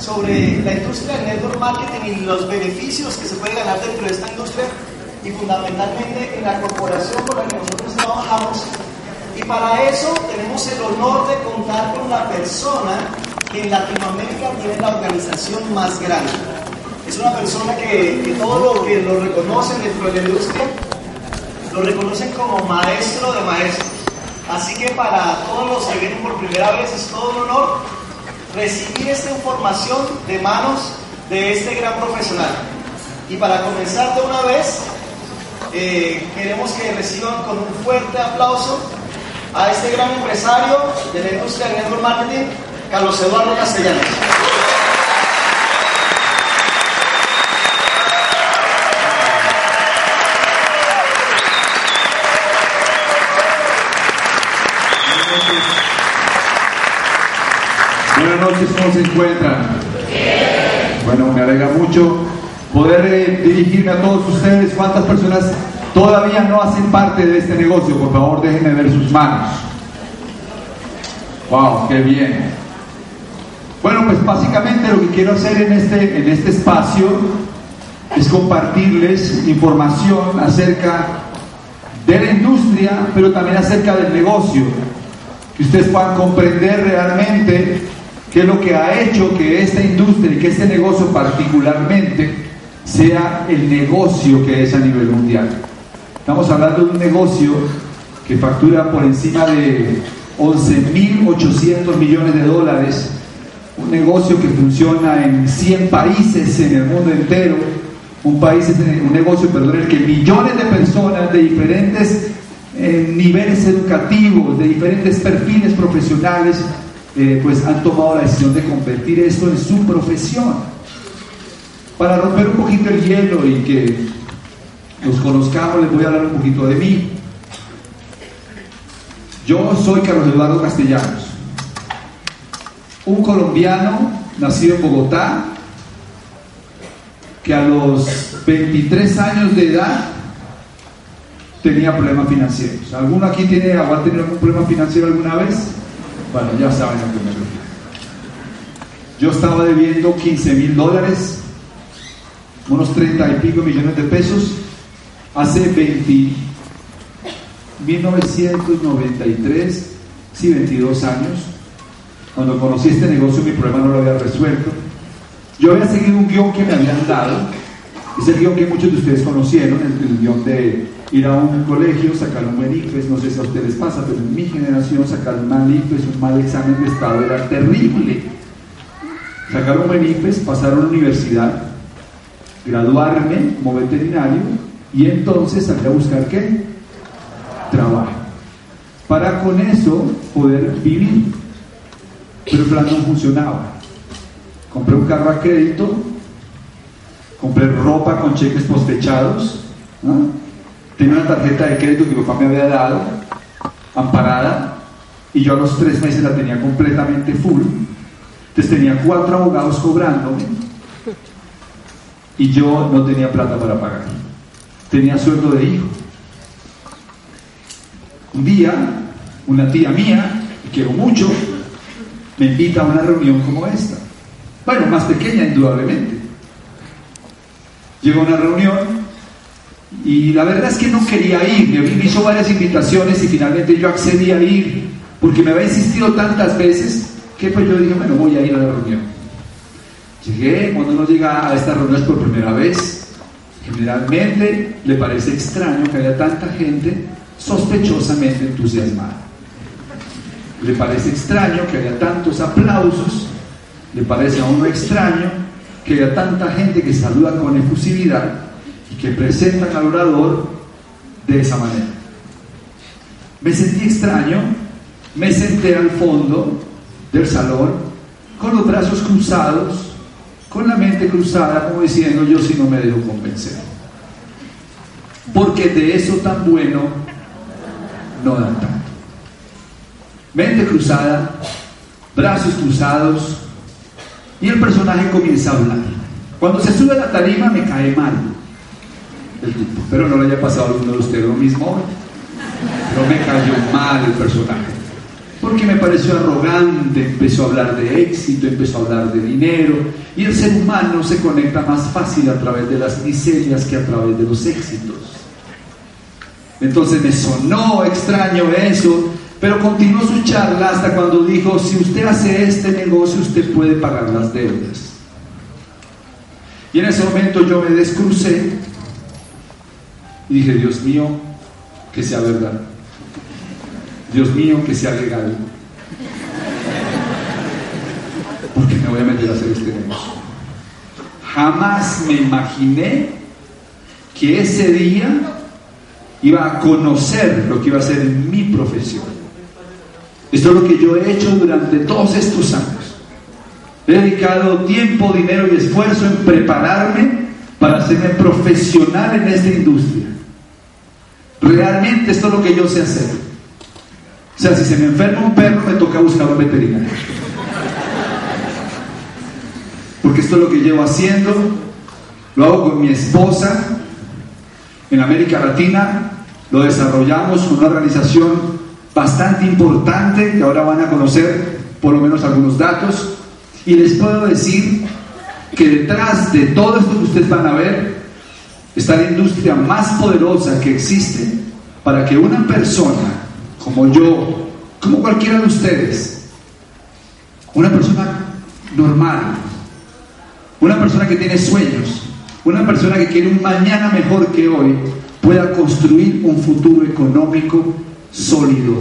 sobre la industria del network marketing y los beneficios que se puede ganar dentro de esta industria y fundamentalmente en la corporación con la que nosotros trabajamos. Y para eso tenemos el honor de contar con la persona que en Latinoamérica tiene la organización más grande. Es una persona que, que todo lo que lo reconocen dentro de la industria lo reconocen como maestro de maestros. Así que para todos los que vienen por primera vez es todo un honor recibir esta información de manos de este gran profesional. Y para comenzar de una vez, eh, queremos que reciban con un fuerte aplauso a este gran empresario de la industria del network marketing, Carlos Eduardo Castellanos. Buenas noches, ¿cómo se encuentran? Bueno, me alegra mucho poder eh, dirigirme a todos ustedes. ¿Cuántas personas todavía no hacen parte de este negocio? Por favor, déjenme ver sus manos. ¡Wow! ¡Qué bien! Bueno, pues básicamente lo que quiero hacer en este, en este espacio es compartirles información acerca de la industria, pero también acerca del negocio, que ustedes puedan comprender realmente qué es lo que ha hecho que esta industria y que este negocio particularmente sea el negocio que es a nivel mundial. Estamos hablando de un negocio que factura por encima de 11.800 millones de dólares, un negocio que funciona en 100 países en el mundo entero, un, país, un negocio, perdón, en el que millones de personas de diferentes eh, niveles educativos, de diferentes perfiles profesionales, eh, pues han tomado la decisión de convertir esto en su profesión. Para romper un poquito el hielo y que nos conozcamos, les voy a hablar un poquito de mí. Yo soy Carlos Eduardo Castellanos, un colombiano nacido en Bogotá, que a los 23 años de edad tenía problemas financieros. ¿Alguno aquí tiene, ha tenido algún problema financiero alguna vez? Bueno, ya saben a qué me refiero. Yo estaba debiendo 15 mil dólares, unos 30 y pico millones de pesos, hace 20, 1993, sí, 22 años. Cuando conocí este negocio mi problema no lo había resuelto. Yo había seguido un guion que me habían dado, es el guion que muchos de ustedes conocieron, el, el guion de ir a un colegio, sacar un buen no sé si a ustedes pasa, pero en mi generación sacar un mal un mal examen de estado era terrible. Sacar un buen pasar a una universidad, graduarme como veterinario y entonces salir a buscar qué? Trabajo. Para con eso poder vivir. Pero el plan no funcionaba. Compré un carro a crédito, compré ropa con cheques postechados, ¿no? Tenía una tarjeta de crédito que mi papá me había dado, amparada, y yo a los tres meses la tenía completamente full. Entonces tenía cuatro abogados cobrándome y yo no tenía plata para pagar. Tenía sueldo de hijo. Un día, una tía mía, que quiero mucho, me invita a una reunión como esta. Bueno, más pequeña indudablemente. Llego a una reunión y la verdad es que no quería ir. Me hizo varias invitaciones y finalmente yo accedí a ir porque me había insistido tantas veces que pues yo dije, bueno, voy a ir a la reunión. Llegué, cuando uno llega a estas reuniones por primera vez, generalmente le parece extraño que haya tanta gente sospechosamente entusiasmada. Le parece extraño que haya tantos aplausos, le parece a uno extraño que haya tanta gente que saluda con efusividad y que presenta al orador de esa manera. Me sentí extraño, me senté al fondo del salón con los brazos cruzados, con la mente cruzada, como diciendo yo si no me dejo convencer. Porque de eso tan bueno no dan tanto. Mente cruzada, brazos cruzados, y el personaje comienza a hablar. Cuando se sube a la tarima me cae mal el tipo, pero no le haya pasado a alguno de ustedes lo mismo hoy. Pero me cayó mal el personaje. porque me pareció arrogante, empezó a hablar de éxito, empezó a hablar de dinero, y el ser humano se conecta más fácil a través de las miserias que a través de los éxitos. Entonces me sonó extraño eso, pero continuó su charla hasta cuando dijo, si usted hace este negocio, usted puede pagar las deudas. Y en ese momento yo me descrucé y dije, Dios mío, que sea verdad. Dios mío, que sea legal. Porque me voy a meter a hacer este negocio. Jamás me imaginé que ese día iba a conocer lo que iba a ser mi profesión. Esto es lo que yo he hecho durante todos estos años. He dedicado tiempo, dinero y esfuerzo en prepararme para hacerme profesional en esta industria. Realmente esto es lo que yo sé hacer. O sea, si se me enferma un perro, me toca buscar un veterinario. Porque esto es lo que llevo haciendo. Lo hago con mi esposa. En América Latina lo desarrollamos con una organización bastante importante que ahora van a conocer por lo menos algunos datos. Y les puedo decir que detrás de todo esto que ustedes van a ver está la industria más poderosa que existe para que una persona como yo, como cualquiera de ustedes, una persona normal, una persona que tiene sueños, una persona que quiere un mañana mejor que hoy, pueda construir un futuro económico sólido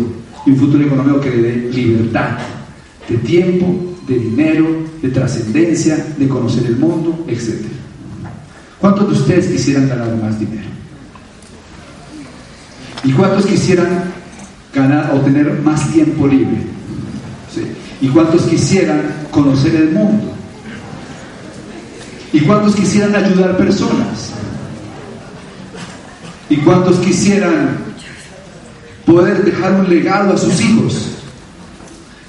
y un futuro económico que le dé libertad de tiempo, de dinero, de trascendencia, de conocer el mundo, etc. ¿Cuántos de ustedes quisieran ganar más dinero? ¿Y cuántos quisieran ganar o tener más tiempo libre. ¿Y cuántos quisieran conocer el mundo? ¿Y cuántos quisieran ayudar personas? ¿Y cuántos quisieran poder dejar un legado a sus hijos?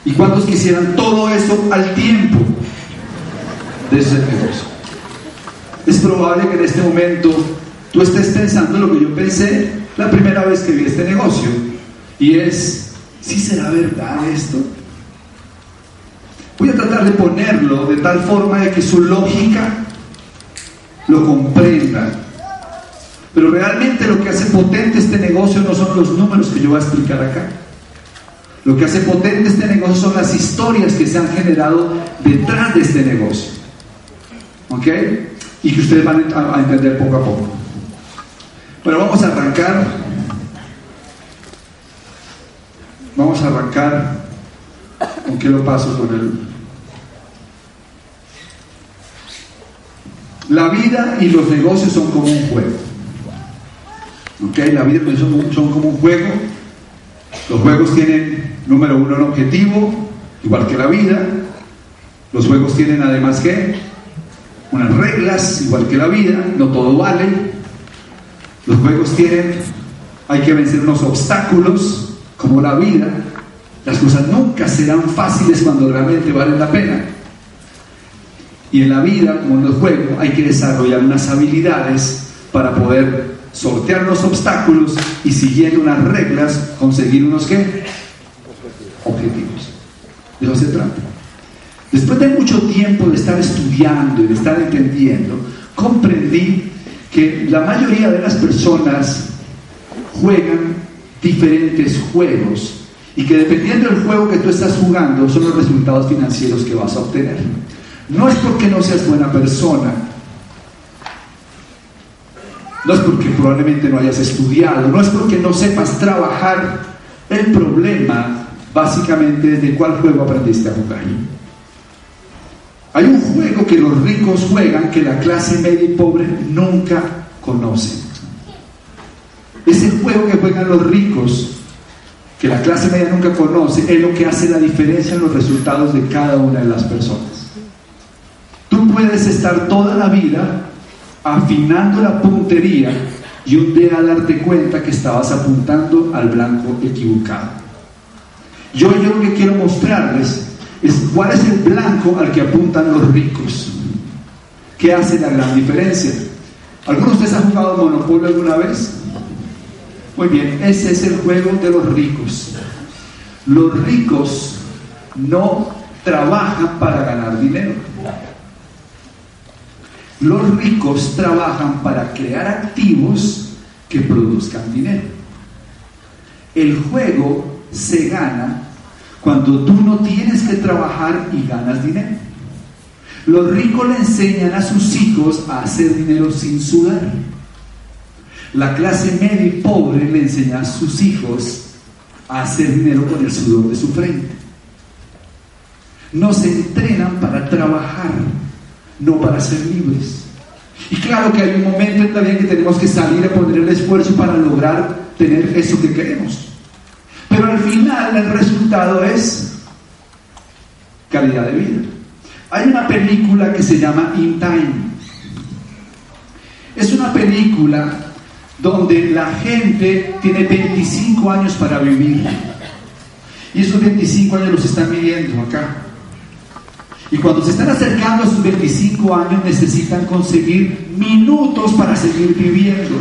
¿Y cuántos quisieran todo eso al tiempo de ese negocio? Es probable que en este momento tú estés pensando lo que yo pensé la primera vez que vi este negocio y es, ¿sí será verdad esto? Voy a tratar de ponerlo de tal forma de que su lógica lo comprenda. Pero realmente lo que hace potente este negocio no son los números que yo voy a explicar acá. Lo que hace potente este negocio son las historias que se han generado detrás de este negocio. ¿Ok? Y que ustedes van a entender poco a poco. Pero vamos a arrancar Vamos a arrancar. ¿Con qué lo paso con él? La vida y los negocios son como un juego. ¿Ok? La vida y los negocios son como un juego. Los juegos tienen, número uno, un objetivo, igual que la vida. Los juegos tienen además que unas reglas, igual que la vida, no todo vale. Los juegos tienen, hay que vencer unos obstáculos, como la vida, las cosas nunca serán fáciles cuando realmente valen la pena. Y en la vida, como en el juego, hay que desarrollar unas habilidades para poder sortear los obstáculos y siguiendo unas reglas conseguir unos qué? Objetivos. De eso se trata. Después de mucho tiempo de estar estudiando y de estar entendiendo, comprendí que la mayoría de las personas juegan diferentes juegos y que dependiendo del juego que tú estás jugando son los resultados financieros que vas a obtener. No es porque no seas buena persona, no es porque probablemente no hayas estudiado, no es porque no sepas trabajar. El problema básicamente de cuál juego aprendiste a jugar. Hay un juego que los ricos juegan que la clase media y pobre nunca conocen. Ese juego que juegan los ricos, que la clase media nunca conoce, es lo que hace la diferencia en los resultados de cada una de las personas. Tú puedes estar toda la vida afinando la puntería y un día darte cuenta que estabas apuntando al blanco equivocado. Yo, yo lo que quiero mostrarles es cuál es el blanco al que apuntan los ricos. ¿Qué hace la gran diferencia? ¿Algunos de ustedes han jugado Monopolio alguna vez? Muy bien, ese es el juego de los ricos. Los ricos no trabajan para ganar dinero. Los ricos trabajan para crear activos que produzcan dinero. El juego se gana cuando tú no tienes que trabajar y ganas dinero. Los ricos le enseñan a sus hijos a hacer dinero sin sudar. La clase media y pobre le enseña a sus hijos a hacer dinero con el sudor de su frente. Nos entrenan para trabajar, no para ser libres. Y claro que hay un momento en que tenemos que salir a poner el esfuerzo para lograr tener eso que queremos. Pero al final el resultado es calidad de vida. Hay una película que se llama In Time. Es una película donde la gente tiene 25 años para vivir. Y esos 25 años los están viviendo acá. Y cuando se están acercando a sus 25 años necesitan conseguir minutos para seguir viviendo.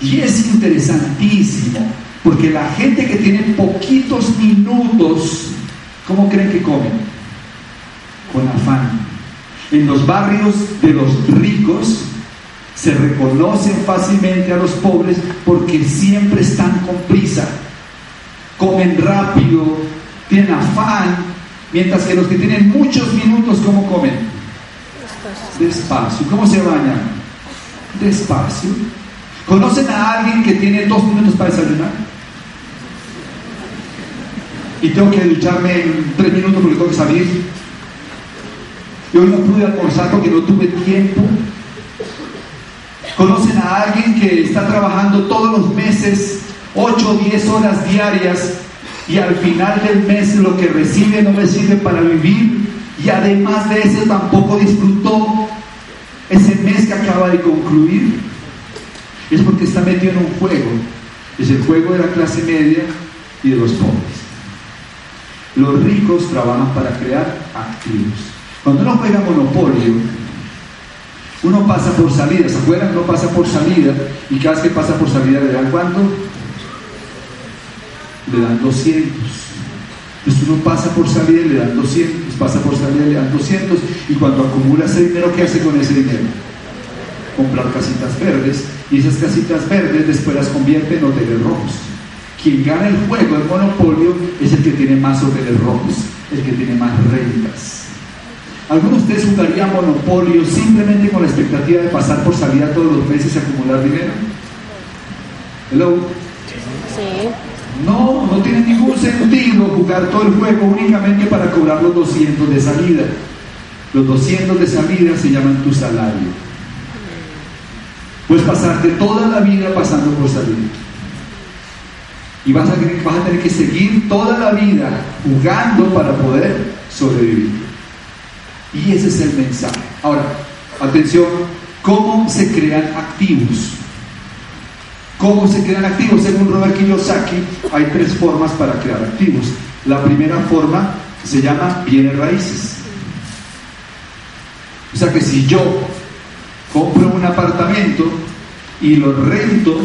Y es interesantísimo, porque la gente que tiene poquitos minutos, ¿cómo creen que comen? Con afán. En los barrios de los ricos se reconocen fácilmente a los pobres porque siempre están con prisa, comen rápido, tienen afán, mientras que los que tienen muchos minutos, ¿cómo comen? Despacio. ¿Cómo se bañan? Despacio. ¿Conocen a alguien que tiene dos minutos para desayunar? Y tengo que ducharme en tres minutos porque tengo que salir. Y hoy no pude almorzar porque no tuve tiempo. ¿Conocen a alguien que está trabajando todos los meses 8 o 10 horas diarias y al final del mes lo que recibe no le sirve para vivir y además de eso tampoco disfrutó ese mes que acaba de concluir? Es porque está metido en un juego. Es el juego de la clase media y de los pobres. Los ricos trabajan para crear activos. Cuando uno juega monopolio, uno pasa por salida, ¿se acuerdan? Uno pasa por salida y cada vez que pasa por salida le dan cuánto? Le dan 200. Entonces uno pasa por salida y le dan 200, pasa por salida y le dan 200 y cuando acumula ese dinero, ¿qué hace con ese dinero? Comprar casitas verdes y esas casitas verdes después las convierte en hoteles rojos. Quien gana el juego, el monopolio, es el que tiene más rojos, el que tiene más rentas. ¿Algunos de ustedes jugarían monopolio simplemente con la expectativa de pasar por salida todos los meses y acumular dinero? ¿Hello? Sí. No, no tiene ningún sentido jugar todo el juego únicamente para cobrar los 200 de salida. Los 200 de salida se llaman tu salario. Puedes pasarte toda la vida pasando por salida. Y vas a, vas a tener que seguir toda la vida jugando para poder sobrevivir. Y ese es el mensaje. Ahora, atención, ¿cómo se crean activos? ¿Cómo se crean activos? Según Robert Kiyosaki, hay tres formas para crear activos. La primera forma se llama bienes raíces. O sea que si yo compro un apartamento y lo rento,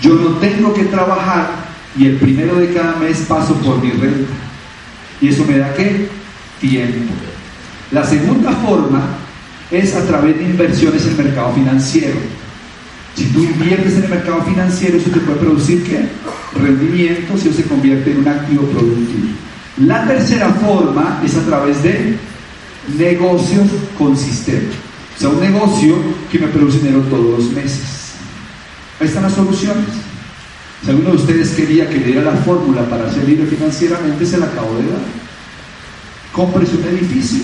yo no tengo que trabajar y el primero de cada mes paso por mi renta. ¿Y eso me da qué? Tiempo. La segunda forma es a través de inversiones en el mercado financiero. Si tú inviertes en el mercado financiero, eso te puede producir qué? Rendimientos y eso se convierte en un activo productivo. La tercera forma es a través de negocios consistentes. O sea, un negocio que me produce dinero todos los meses. Ahí están las soluciones. Si alguno de ustedes quería que le diera la fórmula para ser libre financieramente, se la acabo de dar. Cómprese un edificio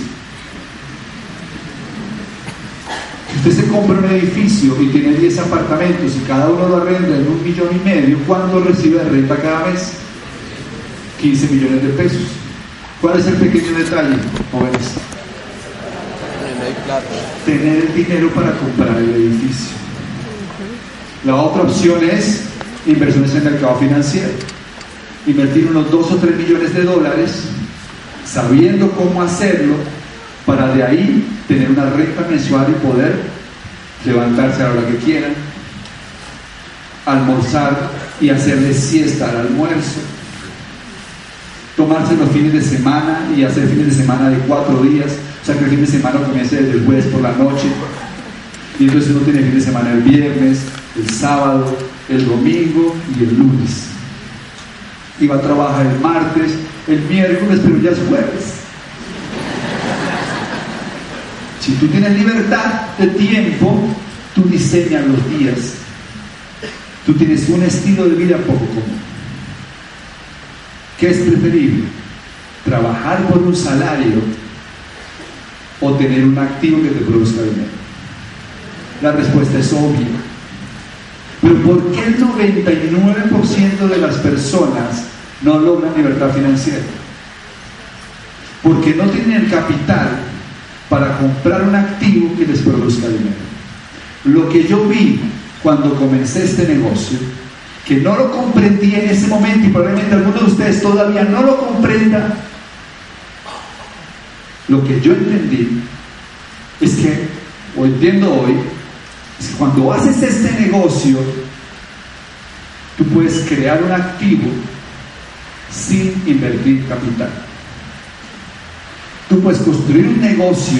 Usted se compra un edificio y tiene 10 apartamentos y cada uno lo arrenda en un millón y medio. ¿Cuánto recibe de renta cada mes? 15 millones de pesos. ¿Cuál es el pequeño detalle, jóvenes? Tener el dinero para comprar el edificio. La otra opción es inversiones en el mercado financiero. Invertir unos 2 o 3 millones de dólares sabiendo cómo hacerlo para de ahí tener una renta mensual y poder levantarse a la hora que quieran, almorzar y hacerle siesta al almuerzo, tomarse los fines de semana y hacer fines de semana de cuatro días, o sea que el fin de semana comience desde el jueves por la noche, y entonces uno tiene fin de semana el viernes, el sábado, el domingo y el lunes. Va a trabajar el martes, el miércoles, pero ya es jueves. Si tú tienes libertad de tiempo, tú diseñas los días. Tú tienes un estilo de vida poco común. ¿Qué es preferible? ¿Trabajar por un salario o tener un activo que te produzca dinero? La respuesta es obvia. Pero ¿por qué el 99% de las personas no logran libertad financiera? Porque no tienen el capital para comprar un activo que les produzca dinero. Lo que yo vi cuando comencé este negocio que no lo comprendí en ese momento y probablemente algunos de ustedes todavía no lo comprendan, lo que yo entendí es que, o entiendo hoy, cuando haces este negocio, tú puedes crear un activo sin invertir capital. Tú puedes construir un negocio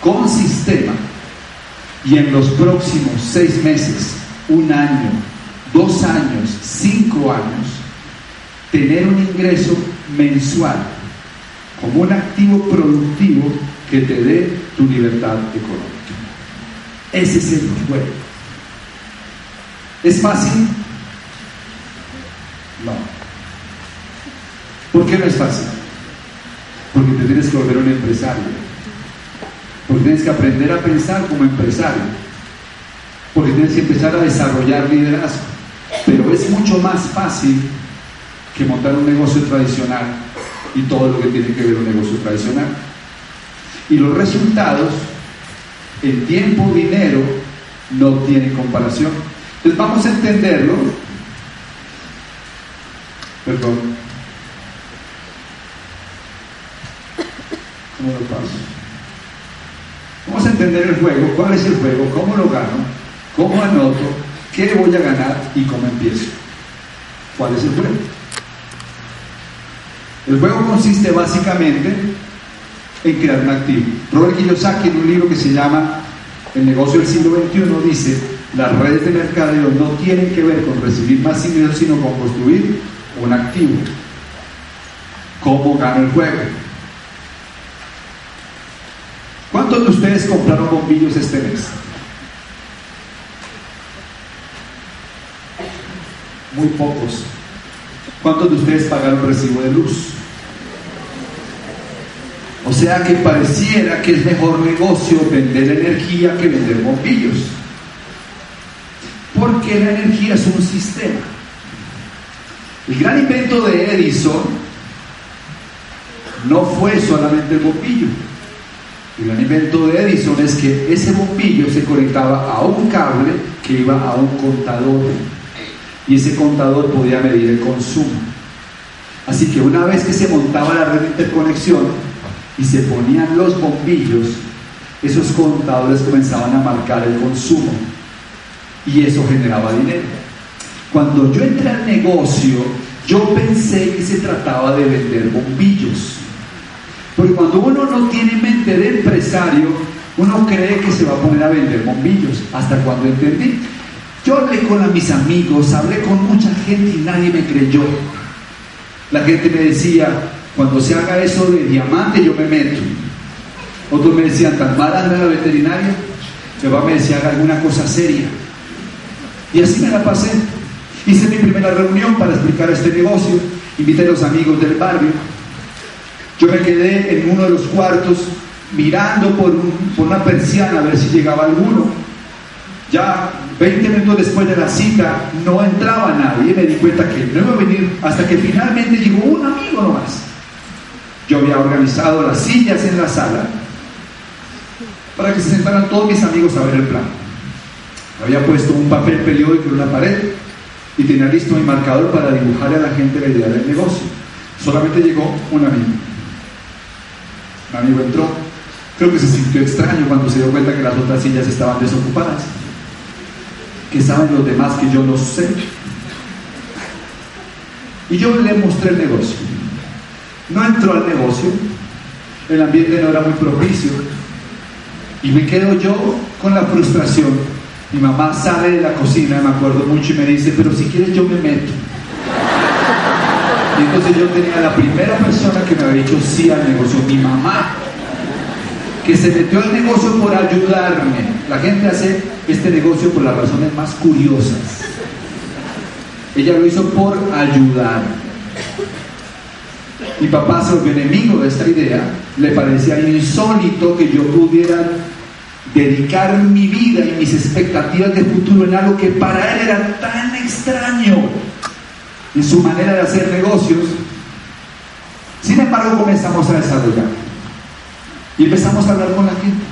con sistema y en los próximos seis meses, un año, dos años, cinco años, tener un ingreso mensual como un activo productivo que te dé tu libertad económica. Ese es el juego. ¿Es fácil? No. ¿Por qué no es fácil? Porque te tienes que volver un empresario. Porque tienes que aprender a pensar como empresario. Porque tienes que empezar a desarrollar liderazgo. Pero es mucho más fácil que montar un negocio tradicional y todo lo que tiene que ver un negocio tradicional. Y los resultados, en tiempo, dinero, no tienen comparación. Entonces vamos a entenderlo. Perdón. ¿Cómo lo paso? Vamos a entender el juego, cuál es el juego, cómo lo gano, cómo anoto, qué voy a ganar y cómo empiezo. ¿Cuál es el juego? El juego consiste básicamente en crear un activo. Robert Kiyosaki en un libro que se llama El negocio del siglo XXI dice, las redes de mercadeo no tienen que ver con recibir más ingresos, sino con construir un activo. ¿Cómo gano el juego? ¿Cuántos de ustedes compraron bombillos este mes? Muy pocos. ¿Cuántos de ustedes pagaron recibo de luz? O sea que pareciera que es mejor negocio vender energía que vender bombillos. Porque la energía es un sistema. El gran invento de Edison no fue solamente el bombillo. El gran invento de Edison es que ese bombillo se conectaba a un cable que iba a un contador y ese contador podía medir el consumo. Así que una vez que se montaba la red de interconexión y se ponían los bombillos, esos contadores comenzaban a marcar el consumo y eso generaba dinero. Cuando yo entré al negocio, yo pensé que se trataba de vender bombillos. Porque cuando uno no tiene mente de empresario, uno cree que se va a poner a vender bombillos. Hasta cuando entendí. Yo hablé con a mis amigos, hablé con mucha gente y nadie me creyó. La gente me decía, cuando se haga eso de diamante yo me meto. Otros me decían, tan mal anda la veterinaria. Jehová me decía, haga alguna cosa seria. Y así me la pasé. Hice mi primera reunión para explicar este negocio. Invité a los amigos del barrio. Yo me quedé en uno de los cuartos mirando por, por una persiana a ver si llegaba alguno. Ya 20 minutos después de la cita no entraba nadie. Me di cuenta que no iba a venir hasta que finalmente llegó un amigo nomás. Yo había organizado las sillas en la sala para que se sentaran todos mis amigos a ver el plan. Había puesto un papel periódico en una pared y tenía listo mi marcador para dibujarle a la gente la idea del negocio. Solamente llegó un amigo. Un amigo entró. Creo que se sintió extraño cuando se dio cuenta que las otras sillas estaban desocupadas. Que saben los demás que yo no sé. Y yo le mostré el negocio. No entró al negocio, el ambiente no era muy propicio, y me quedo yo con la frustración. Mi mamá sale de la cocina, me acuerdo mucho, y me dice, pero si quieres yo me meto. Y entonces yo tenía la primera persona que me había dicho sí al negocio, mi mamá, que se metió al negocio por ayudarme. La gente hace este negocio por las razones más curiosas. Ella lo hizo por ayudar. Mi papá se volvió enemigo de esta idea. Le parecía insólito que yo pudiera dedicar mi vida y mis expectativas de futuro en algo que para él era tan extraño en su manera de hacer negocios. Sin embargo, comenzamos a desarrollar. Y empezamos a hablar con la gente.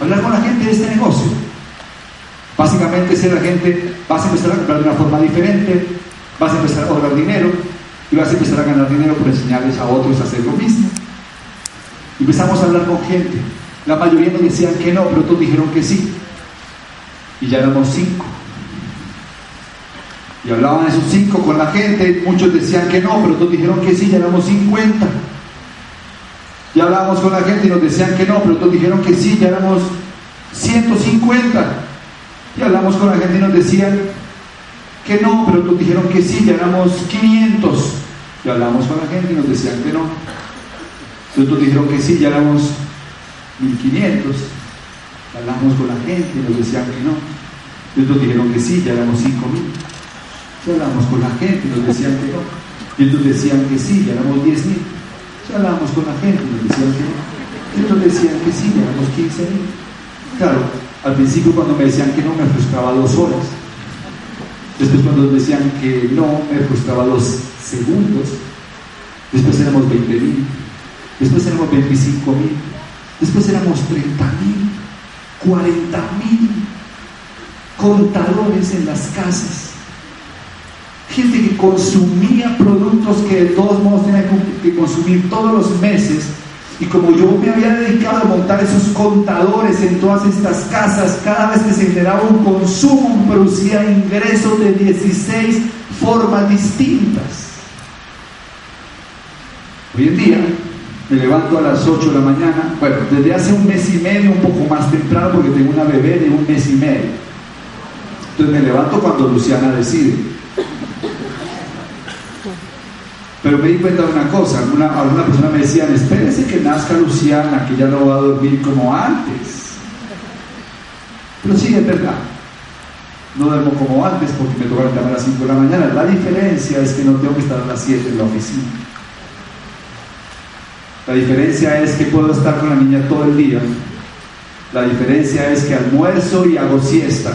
Hablar con la gente de este negocio. Básicamente, si la gente, vas a empezar a comprar de una forma diferente, vas a empezar a ahorrar dinero y vas a empezar a ganar dinero por enseñarles a otros a hacer lo mismo. Empezamos a hablar con gente. La mayoría nos decían que no, pero otros dijeron que sí. Y ya éramos cinco. Y hablaban esos cinco con la gente, muchos decían que no, pero otros dijeron que sí, ya éramos 50. Y hablábamos con la gente y nos decían que no, pero otros dijeron que sí, ya éramos 150. Y hablamos con la gente y nos decían que no, pero otros dijeron que sí, ya éramos 500. Y hablamos con la gente y nos decían que no. Otros dijeron que sí, ya éramos 1500. Hablamos con la gente y nos decían que no. Otros dijeron que sí, ya éramos 5000. Y hablamos con la gente y nos decían que no. Y otros decían que sí, ya éramos 10000. Ya hablábamos con la gente y nos decían que no. Y otros decían que sí, ya éramos 15000. Claro, al principio cuando me decían que no me frustraba dos horas. Después cuando decían que no me frustraba dos segundos. Después éramos 20 mil. Después éramos 25 mil. Después éramos 30 mil. 40 mil. Contadores en las casas. Gente que consumía productos que de todos modos tenía que consumir todos los meses y como yo me había dedicado a montar esos contadores en todas estas casas, cada vez que se generaba un consumo, producía ingresos de 16 formas distintas. Hoy en día me levanto a las 8 de la mañana, bueno, desde hace un mes y medio, un poco más temprano, porque tengo una bebé de un mes y medio. Entonces me levanto cuando Luciana decide. Pero me di cuenta de una cosa, alguna, alguna persona me decía, espérese que nazca Luciana, que ya no va a dormir como antes. Pero sí, es verdad. No duermo como antes porque me toca levantarme a las 5 de la mañana. La diferencia es que no tengo que estar a las 7 en la oficina. La diferencia es que puedo estar con la niña todo el día. La diferencia es que almuerzo y hago siesta.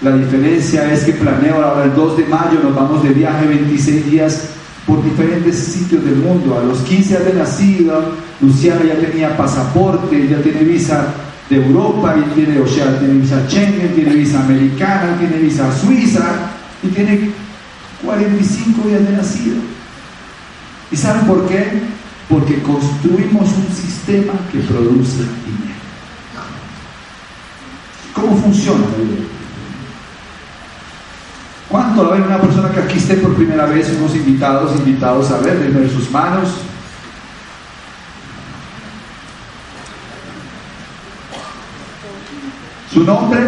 La diferencia es que planeo ahora el 2 de mayo, nos vamos de viaje 26 días por diferentes sitios del mundo. A los 15 días de nacido, Luciana ya tenía pasaporte, ya tiene visa de Europa, y tiene, o sea, tiene visa Schengen, tiene visa americana, tiene visa suiza y tiene 45 días de nacido. ¿Y saben por qué? Porque construimos un sistema que produce dinero. ¿Cómo funciona la idea? ¿Cuánto va a haber una persona que aquí esté por primera vez, unos invitados, invitados a ver, de sus manos? ¿Su nombre?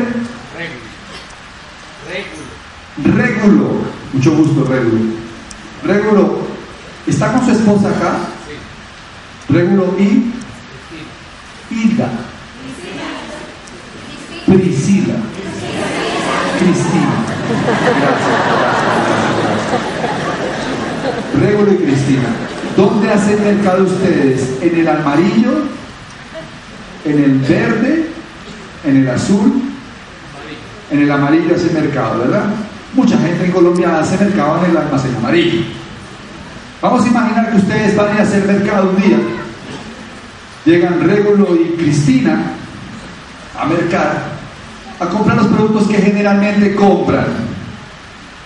Régulo. Régulo. Mucho gusto, Régulo. Régulo, ¿está con su esposa acá? Sí. Régulo y Hilda. Priscila. Cristina. Régulo y Cristina. ¿Dónde hacen mercado ustedes? ¿En el amarillo? ¿En el verde? ¿En el azul? En el amarillo hace mercado, ¿verdad? Mucha gente en Colombia hace mercado en el almacén amarillo. Vamos a imaginar que ustedes van a a hacer mercado un día. Llegan Régulo y Cristina a mercar a comprar los productos que generalmente compran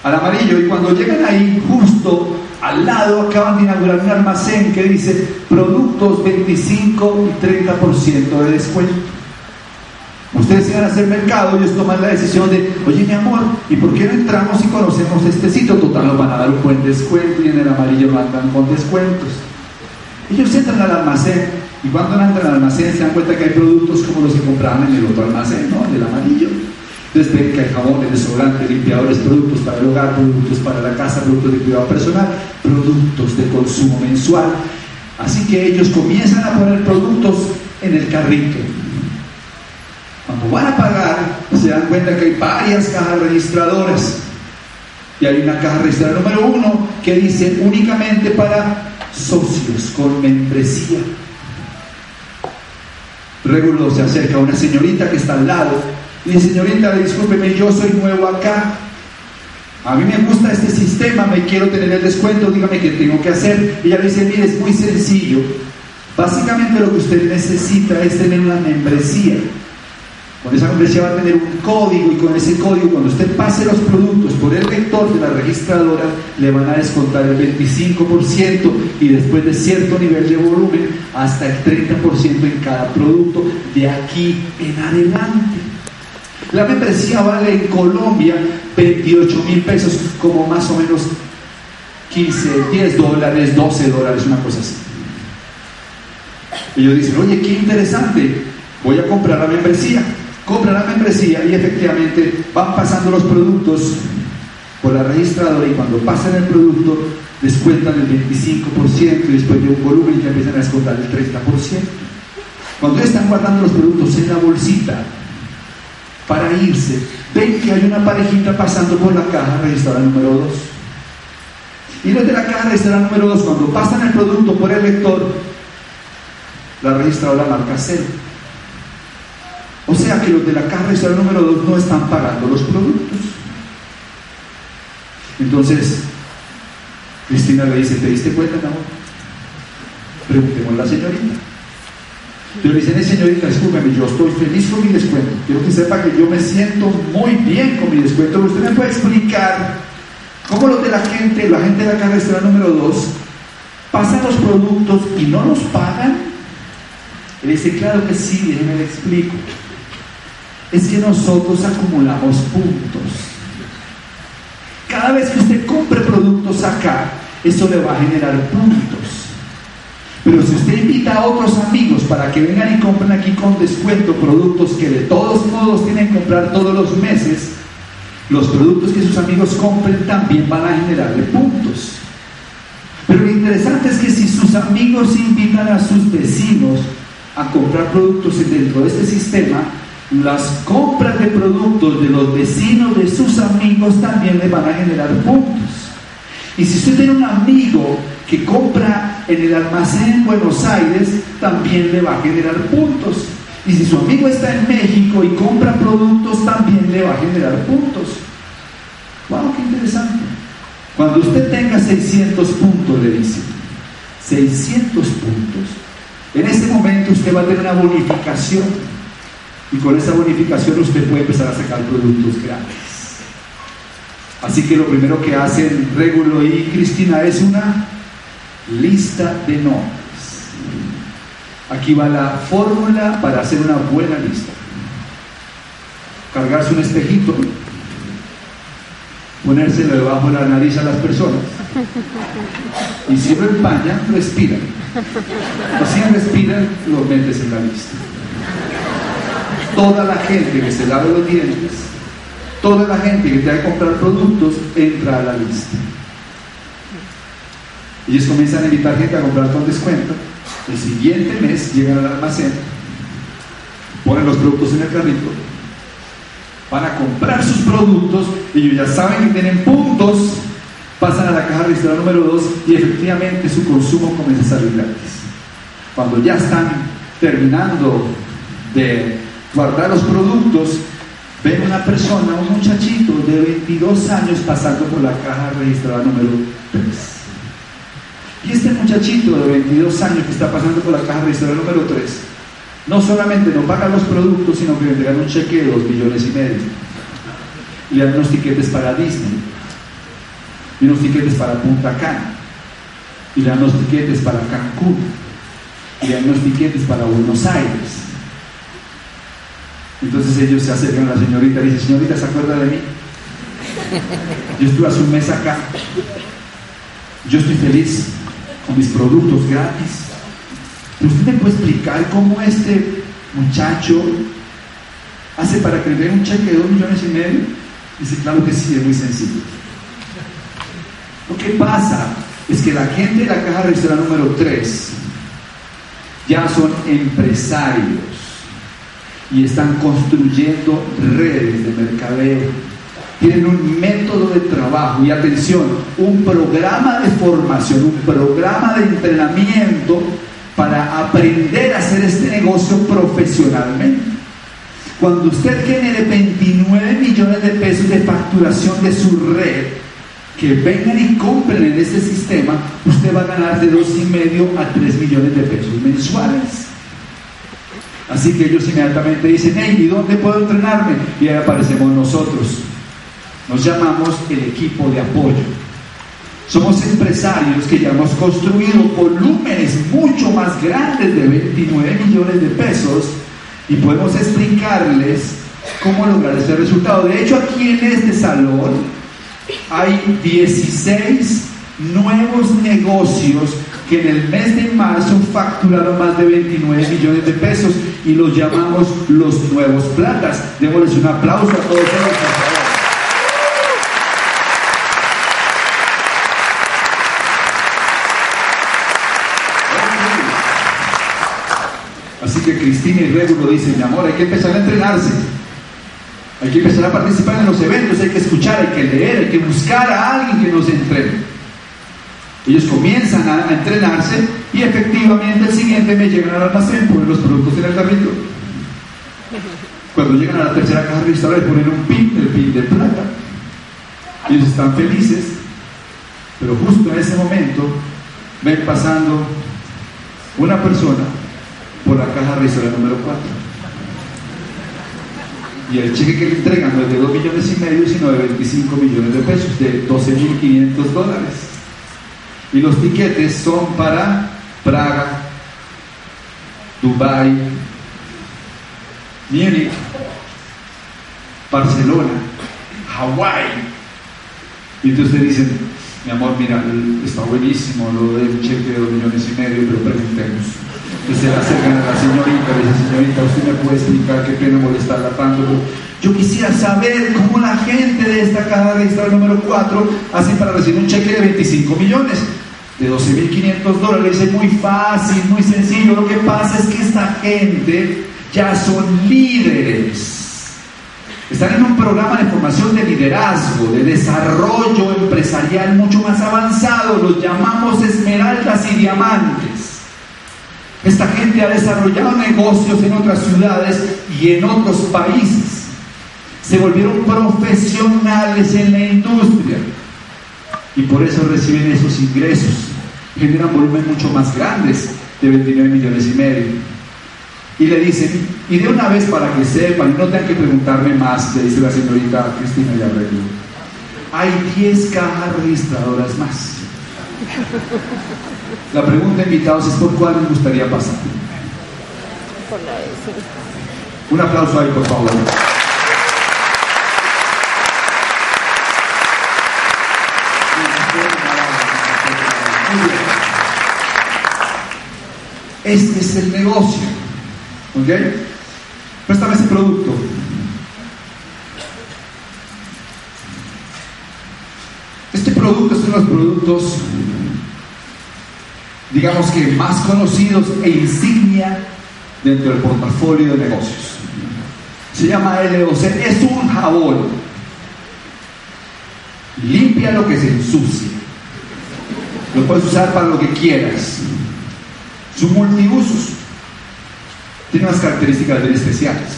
al amarillo y cuando llegan ahí justo al lado acaban de inaugurar un almacén que dice productos 25 y 30% de descuento. ustedes iban a hacer mercado, ellos toman la decisión de, oye mi amor, ¿y por qué no entramos y conocemos este sitio? Total, nos van a dar un buen descuento y en el amarillo no andan con descuentos. Ellos entran al almacén y cuando entran al almacén se dan cuenta que hay productos como los que compraban en el otro almacén, ¿no? En el amarillo. Ven que jabones, desodorantes, limpiadores, productos para el hogar, productos para la casa, productos de cuidado personal, productos de consumo mensual. Así que ellos comienzan a poner productos en el carrito. Cuando van a pagar, se dan cuenta que hay varias cajas registradoras. Y hay una caja registradora número uno que dice únicamente para socios con membresía. Regulo se acerca a una señorita que está al lado y dice, señorita, discúlpeme, yo soy nuevo acá. A mí me gusta este sistema, me quiero tener el descuento, dígame qué tengo que hacer. Y ella le dice, mire, es muy sencillo. Básicamente lo que usted necesita es tener una membresía. Con esa membresía va a tener un código y con ese código cuando usted pase los productos por el lector de la registradora le van a descontar el 25% y después de cierto nivel de volumen hasta el 30% en cada producto de aquí en adelante. La membresía vale en Colombia 28 mil pesos como más o menos 15, 10 dólares, 12 dólares, una cosa así. Ellos dicen, oye, qué interesante, voy a comprar la membresía compran la membresía y efectivamente van pasando los productos por la registradora y cuando pasan el producto descuentan el 25% y después de un volumen ya empiezan a descontar el 30%. Cuando están guardando los productos en la bolsita para irse, ven que hay una parejita pasando por la caja registradora número 2. Y los de la caja registradora número 2, cuando pasan el producto por el lector, la registradora marca cero. O sea que los de la caja registradora número 2 no están pagando los productos. Entonces, Cristina le dice, ¿te diste cuenta, amor? Preguntemos a la señorita. Yo le dice, señorita, discúlpeme, yo estoy feliz con mi descuento. Quiero que sepa que yo me siento muy bien con mi descuento. ¿Usted me puede explicar cómo los de la gente, la gente de la registradora número 2, pasan los productos y no los pagan? Le dice, claro que sí, déjeme le explico es que nosotros acumulamos puntos. Cada vez que usted compre productos acá, eso le va a generar puntos. Pero si usted invita a otros amigos para que vengan y compren aquí con descuento productos que de todos modos tienen que comprar todos los meses, los productos que sus amigos compren también van a generarle puntos. Pero lo interesante es que si sus amigos invitan a sus vecinos a comprar productos dentro de este sistema, las compras de productos de los vecinos de sus amigos también le van a generar puntos. Y si usted tiene un amigo que compra en el almacén en Buenos Aires, también le va a generar puntos. Y si su amigo está en México y compra productos, también le va a generar puntos. ¡Wow! ¡Qué interesante! Cuando usted tenga 600 puntos, le dice, 600 puntos, en ese momento usted va a tener una bonificación y con esa bonificación usted puede empezar a sacar productos grandes. Así que lo primero que hacen Regulo y Cristina es una lista de nombres. Aquí va la fórmula para hacer una buena lista. Cargarse un espejito, ponérselo debajo de la nariz a las personas. Y si lo empaña, respira. O si respiran, lo metes en la lista toda la gente que se lave los dientes, toda la gente que tenga que comprar productos, entra a la lista. Ellos comienzan a invitar gente a comprar con descuento. El siguiente mes llegan al almacén, ponen los productos en el carrito, van a comprar sus productos, ellos ya saben que tienen puntos, pasan a la caja registradora número 2 y efectivamente su consumo comienza a salir gratis. Cuando ya están terminando de guardar los productos, ven una persona, un muchachito de 22 años pasando por la caja registrada número 3. Y este muchachito de 22 años que está pasando por la caja registrada número 3, no solamente no paga los productos, sino que le entregan un cheque de 2 millones y medio. Y le dan unos tiquetes para Disney, y unos tiquetes para Punta Cana, y le dan unos tiquetes para Cancún, y le dan unos tiquetes para Buenos Aires Entonces ellos se acercan a la señorita y dicen, señorita, ¿se acuerda de mí? Yo estuve hace un mes acá. Yo estoy feliz mis productos gratis. ¿Usted me puede explicar cómo este muchacho hace para que le den un cheque de dos millones y medio? Dice, claro que sí, es muy sencillo. Lo que pasa es que la gente de la caja registral número 3 ya son empresarios y están construyendo redes de mercadeo. Tienen un método de trabajo y atención, un programa de formación, un programa de entrenamiento para aprender a hacer este negocio profesionalmente. Cuando usted genere 29 millones de pesos de facturación de su red, que vengan y compren en este sistema, usted va a ganar de 2,5 a 3 millones de pesos mensuales. Así que ellos inmediatamente dicen, hey, ¿y dónde puedo entrenarme? Y ahí aparecemos nosotros. Nos llamamos el equipo de apoyo. Somos empresarios que ya hemos construido volúmenes mucho más grandes de 29 millones de pesos y podemos explicarles cómo lograr ese resultado. De hecho, aquí en este salón hay 16 nuevos negocios que en el mes de marzo facturaron más de 29 millones de pesos y los llamamos los nuevos platas. Démosles un aplauso a todos ellos, Así que Cristina y Regulo dicen, mi amor, hay que empezar a entrenarse. Hay que empezar a participar en los eventos, hay que escuchar, hay que leer, hay que buscar a alguien que nos entrene. Ellos comienzan a, entrenarse y efectivamente el siguiente me llegan al almacén, ponen los productos en el. Cuando llegan a la tercera caja registradora ponen un pin, el pin de plata. Ellos están felices, pero justo en ese momento ven pasando una persona por la caja registradora número 4 y el cheque que le entregan no es de 2 millones y medio, sino de 25 millones de pesos, de 12.500 dólares. Y los tiquetes son para Praga, Dubai, Múnich, Barcelona, Hawái. Y entonces dicen, mi amor, mira, está buenísimo lo del cheque de 2 millones y medio, pero preguntemos que se le acercan a la señorita, le dice, señorita, ¿usted me puede explicar qué pena molestarla tanto? Yo quisiera saber cómo la gente de esta caja registral número 4 hace para recibir un cheque de 25 millones, de 12.500 dólares. Es muy fácil, muy sencillo. Lo que pasa es que esta gente ya son líderes. Están en un programa de formación de liderazgo, de desarrollo empresarial mucho más avanzado. Los llamamos esmeraldas y diamantes. Esta gente ha desarrollado negocios en otras ciudades y en otros países. Se volvieron profesionales en la industria y por eso reciben esos ingresos. Generan volúmenes mucho más grandes de 29 millones y medio. Y le dicen, y de una vez para que sepan, no tengan que preguntarme más, le dice la señorita Cristina Yarregui, hay 10 cajas registradoras más. La pregunta, invitados, es por cuál les gustaría pasar. Un aplauso ahí, por favor. Este es el negocio. ¿Ok? Préstame ese producto. Este producto es uno de los productos digamos que más conocidos e insignia dentro del portafolio de negocios. Se llama LOC, es un jabón. Limpia lo que se ensucia. Lo puedes usar para lo que quieras. Son multiusos. Tiene unas características bien especiales.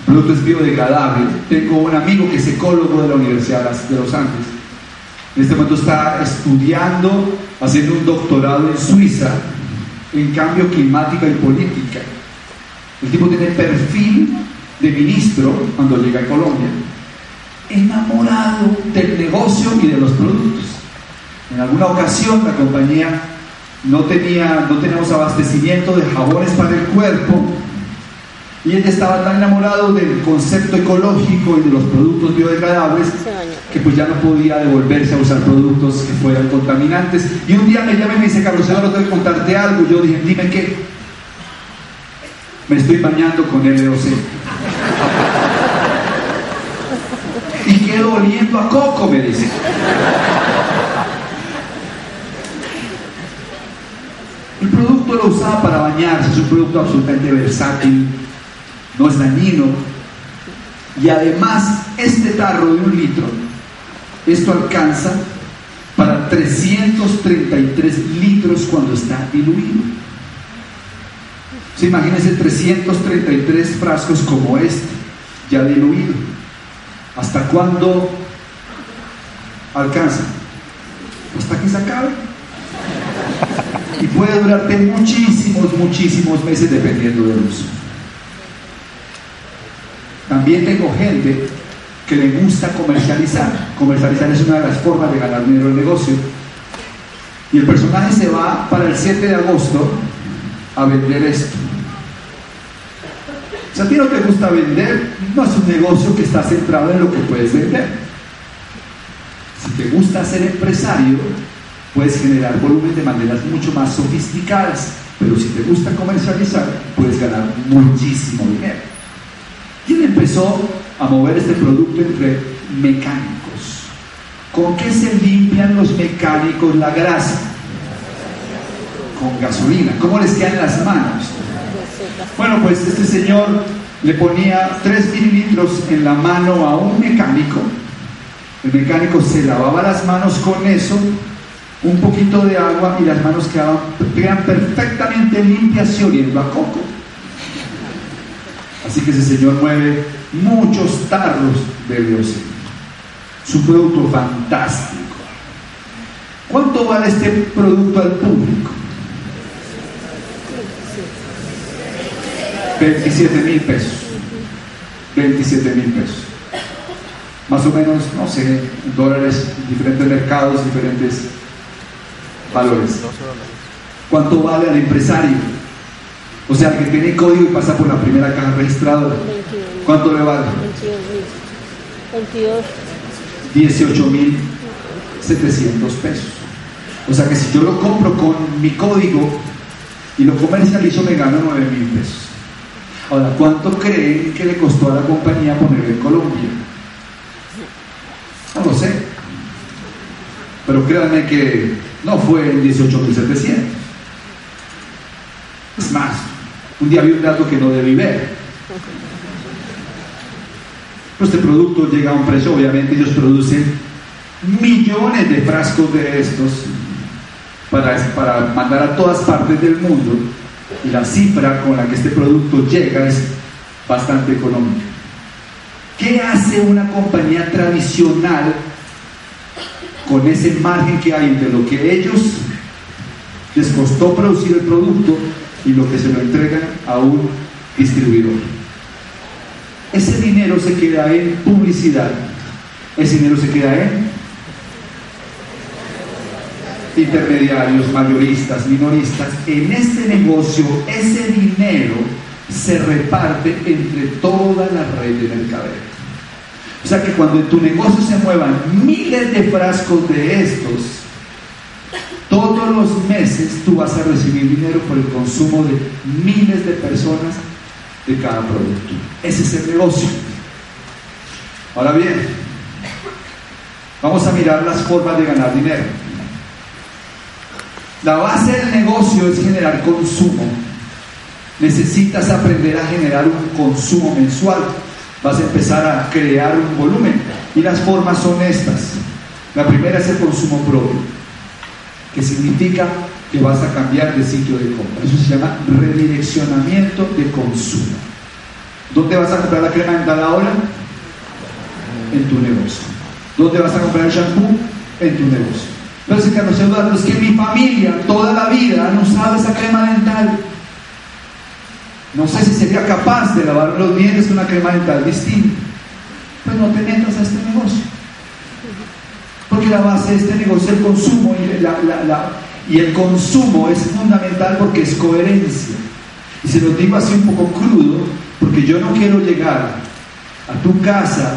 El producto es biodegradable. Tengo un amigo que es ecólogo de la Universidad de Los Angeles. En este momento está estudiando haciendo un doctorado en Suiza en cambio climática y política. El tipo tiene perfil de ministro cuando llega a Colombia, enamorado del negocio y de los productos. En alguna ocasión la compañía no tenía, no teníamos abastecimiento de jabones para el cuerpo Y él estaba tan enamorado del concepto ecológico y de los productos biodegradables que pues ya no podía devolverse a usar productos que fueran contaminantes. Y un día me llama y me dice, Carlos Eduardo, tengo que contarte algo. Yo dije, dime qué. Me estoy bañando con LOC. y quedo oliendo a coco, me dice. Lo usaba para bañarse, es un producto absolutamente versátil, no es dañino. Y además, este tarro de un litro, esto alcanza para 333 litros cuando está diluido. imagínense 333 frascos como este, ya diluido. ¿Hasta cuándo alcanza? Hasta que se acabe. Y puede durarte muchísimos, muchísimos meses dependiendo del uso. También tengo gente que le gusta comercializar. Comercializar es una de las formas de ganar dinero en el negocio. Y el personaje se va para el 7 de agosto a vender esto. Si a ti no te gusta vender, no es un negocio que está centrado en lo que puedes vender. Si te gusta ser empresario, puedes generar volumen de maneras mucho más sofisticadas, pero si te gusta comercializar, puedes ganar muchísimo dinero. ¿Quién empezó a mover este producto entre mecánicos? ¿Con qué se limpian los mecánicos la grasa? Con gasolina. ¿Cómo les quedan las manos? Bueno, pues este señor le ponía 3 mililitros en la mano a un mecánico. El mecánico se lavaba las manos con eso, un poquito de agua y las manos quedaban, quedan perfectamente limpias y oliendo a coco. Así que ese señor mueve muchos tarros de Dios. Es un producto fantástico. ¿Cuánto vale este producto al público? 27 mil pesos. 27 mil pesos. Más o menos, no sé, dólares, diferentes mercados, diferentes valores. ¿Cuánto vale al empresario? O sea, que tiene código y pasa por la primera caja registradora. ¿Cuánto le vale? 18 mil 700 pesos. O sea que si yo lo compro con mi código y lo comercializo me gano 9 mil pesos. Ahora, ¿cuánto creen que le costó a la compañía ponerlo en Colombia? No lo sé. Pero créanme que no fue en 18.700. Es más, un día vi un dato que no debí ver. Este producto llega a un precio, obviamente ellos producen millones de frascos de estos para, para mandar a todas partes del mundo y la cifra con la que este producto llega es bastante económica. ¿Qué hace una compañía tradicional con ese margen que hay entre lo que ellos les costó producir el producto y lo que se lo entregan a un distribuidor? Ese dinero se queda en publicidad, ese dinero se queda en intermediarios, mayoristas, minoristas, en este negocio ese dinero se reparte entre toda la red de mercadeo. O sea que cuando en tu negocio se muevan miles de frascos de estos, todos los meses tú vas a recibir dinero por el consumo de miles de personas de cada producto. Ese es el negocio. Ahora bien, vamos a mirar las formas de ganar dinero. La base del negocio es generar consumo. Necesitas aprender a generar un consumo mensual. Vas a empezar a crear un volumen. Y las formas son estas. La primera es el consumo propio, que significa que vas a cambiar de sitio de compra. Eso se llama redireccionamiento de consumo. ¿Dónde vas a comprar la crema dental ahora? En tu negocio. ¿Dónde vas a comprar el shampoo? En tu negocio. Entonces, Carlos Eduardo, es que mi familia toda la vida han usado esa crema dental. No sé si sería capaz de lavar los dientes con una crema dental distinta. Pues no te metas a este negocio. Porque la base de este negocio es el consumo y, y el consumo es fundamental porque es coherencia. Y se lo digo así un poco crudo, Porque yo no quiero llegar a tu casa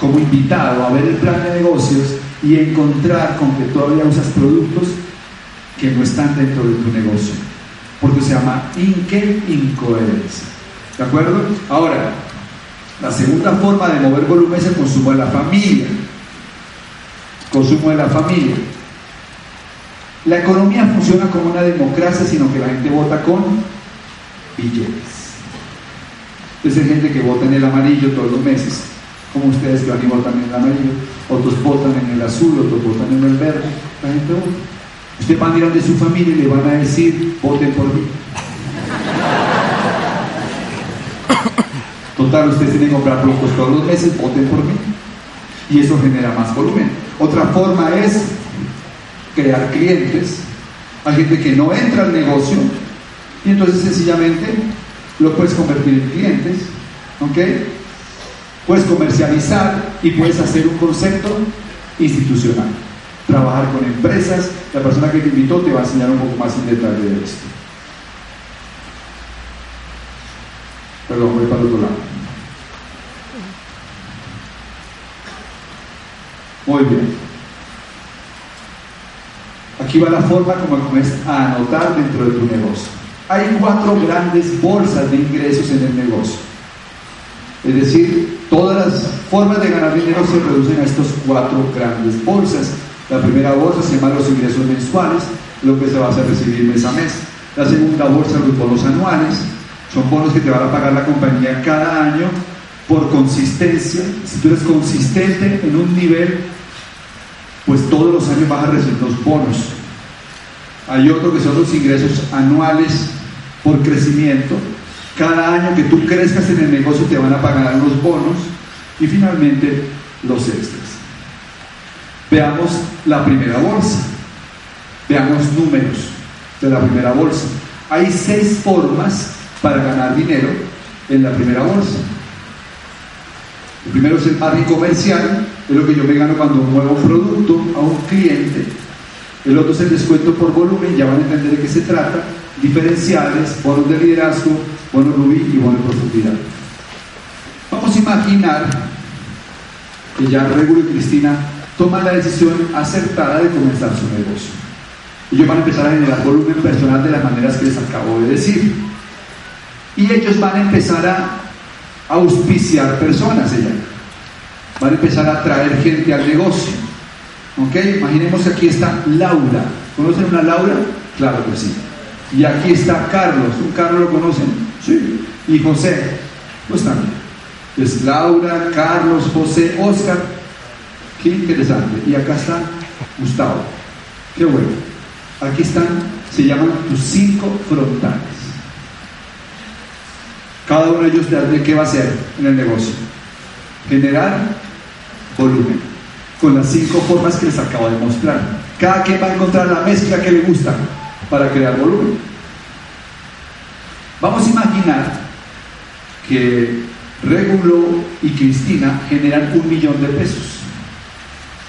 como invitado a ver el plan de negocios y encontrar con que todavía usas productos que no están dentro de tu negocio. Porque se llama inque incoherencia. ¿De acuerdo? Ahora, la segunda forma de mover volumen es el consumo de la familia. Consumo de la familia. La economía funciona como una democracia, sino que la gente vota con billetes. Entonces hay gente que vota en el amarillo todos los meses, como ustedes que van y votan en el amarillo, otros votan en el azul, otros votan en el verde, la gente vota. Usted va a mirar de su familia y le van a decir, voten por mí. Total, ustedes tienen que comprar productos todos los meses, voten por mí. Y eso genera más volumen. Otra forma es crear clientes. Hay gente que no entra al negocio y entonces sencillamente lo puedes convertir en clientes. ¿Ok? Puedes comercializar y puedes hacer un concepto institucional. Trabajar con empresas. La persona que te invitó te va a enseñar un poco más en detalle de esto. Perdón, voy para el otro lado. Muy bien. Aquí va la forma como comienzas a anotar dentro de tu negocio. Hay cuatro grandes bolsas de ingresos en el negocio. Es decir, todas las formas de ganar dinero se reducen a estas cuatro grandes bolsas. La primera bolsa se llama los ingresos mensuales, lo que se va a recibir mes a mes. La segunda bolsa, los bonos anuales, son bonos que te van a pagar la compañía cada año por consistencia. Si tú eres consistente en un nivel, pues todos los años vas a recibir los bonos. Hay otro que son los ingresos anuales por crecimiento. Cada año que tú crezcas en el negocio te van a pagar los bonos. Y finalmente los extras. Veamos la primera bolsa. Veamos números de la primera bolsa. Hay seis formas para ganar dinero en la primera bolsa. El primero es el margen comercial, es lo que yo me gano cuando muevo un producto a un cliente. El otro es el descuento por volumen, ya van a entender de qué se trata. Diferenciales, bonos de liderazgo, bonos rubí y bonos de profundidad. Vamos a imaginar que ya Regulo y Cristina toman la decisión acertada de comenzar su negocio. Ellos van a empezar a generar volumen personal de las maneras que les acabo de decir. Y ellos van a empezar a auspiciar personas, ella. Van a empezar a traer gente al negocio. ¿Ok? Imaginemos que aquí está Laura. ¿Conocen una Laura? Claro que sí. Y aquí está Carlos. ¿Un Carlos lo conocen? Sí. Y José. Pues también. Es Laura, Carlos, José, Oscar. Qué interesante. Y acá está Gustavo. Qué bueno. Aquí están, se llaman tus cinco frontales. Cada uno de ellos de qué va a hacer en el negocio. Generar volumen. Con las cinco formas que les acabo de mostrar. Cada quien va a encontrar la mezcla que le gusta para crear volumen. Vamos a imaginar que Regulo y Cristina generan un millón de pesos.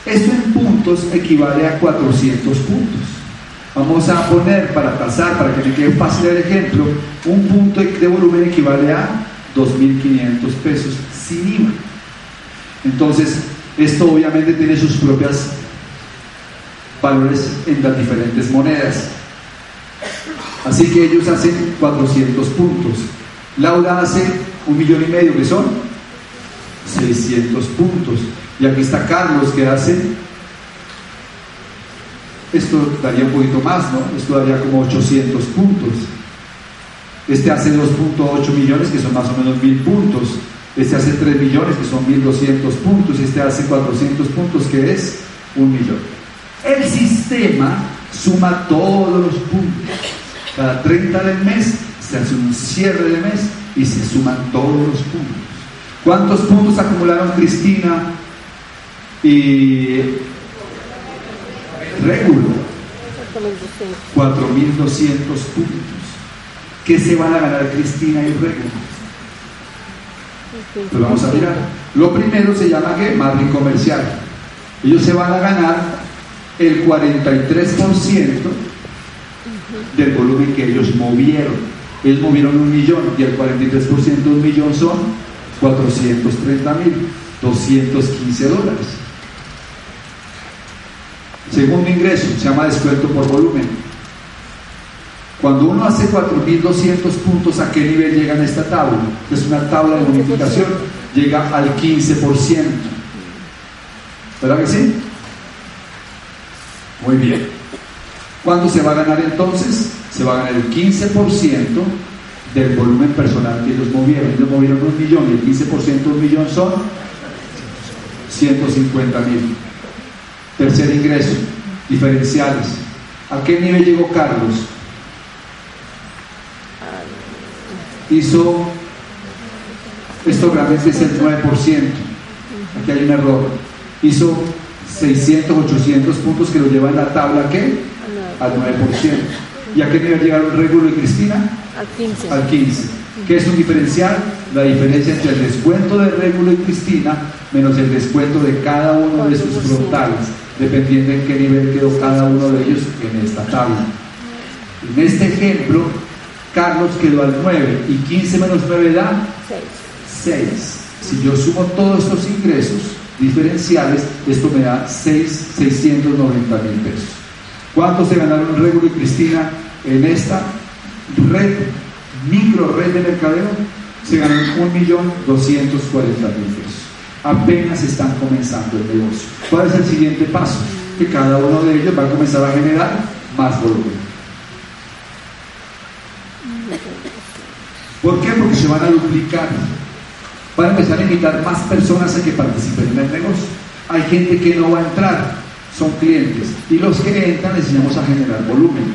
Esto en puntos equivale a 400 puntos. Vamos a poner para pasar, para que me quede fácil el ejemplo, un punto de volumen equivale a 2.500 pesos sin IVA. Entonces, esto obviamente tiene sus propias valores en las diferentes monedas. Así que ellos hacen 400 puntos. Laura hace un millón y medio, que son 600 puntos. Y aquí está Carlos, que hace, esto daría un poquito más, ¿no? Esto daría como 800 puntos. Este hace 2.8 millones, que son más o menos 1000 puntos. Este hace 3 millones, que son 1200 puntos. Este hace 400 puntos, que es un millón. El sistema suma todos los puntos. Cada 30 del mes se hace un cierre de mes y se suman todos los puntos. ¿Cuántos puntos acumularon Cristina y Regulo? 4.200 puntos. ¿Qué se van a ganar Cristina y Regulo? Pues vamos a mirar. Lo primero se llama que margen comercial. Ellos se van a ganar el 43% del volumen que ellos movieron. Ellos movieron un millón y el 43% de un millón son 430 mil, 215 dólares. Segundo ingreso, se llama descuento por volumen. Cuando uno hace 4.200 puntos, ¿a qué nivel llega en esta tabla? Es una tabla de bonificación, llega al 15%. ¿Verdad que sí? Muy bien. ¿Cuánto se va a ganar entonces? Se va a ganar el 15% del volumen personal que ellos movieron. Ellos movieron un millón y el 15% de un millón son 150 mil. Tercer ingreso, diferenciales. ¿A qué nivel llegó Carlos? Hizo, esto realmente es el 9%. Aquí hay un error. Hizo 600, 800 puntos que lo lleva en la tabla, ¿qué? Al 9%. ¿Y a qué nivel llegaron Regulo y Cristina? Al 15. Al 15. ¿Qué es un diferencial? La diferencia entre el descuento de Regulo y Cristina menos el descuento de cada uno de sus frontales, dependiendo en qué nivel quedó cada uno de ellos en esta tabla. En este ejemplo, Carlos quedó al 9 y 15 menos 9 da 6. 6. Si yo sumo todos estos ingresos diferenciales, esto me da 6, 690 mil pesos. ¿Cuánto se ganaron Regulo y Cristina en esta red, micro red de mercadeo? Se ganaron 1.240.000 pesos. Apenas están comenzando el negocio. ¿Cuál es el siguiente paso? Que cada uno de ellos va a comenzar a generar más volumen. ¿Por qué? Porque se van a duplicar. Van a empezar a invitar más personas a que participen en el negocio. Hay gente que no va a entrar, son clientes. Y los que entran les a generar volumen.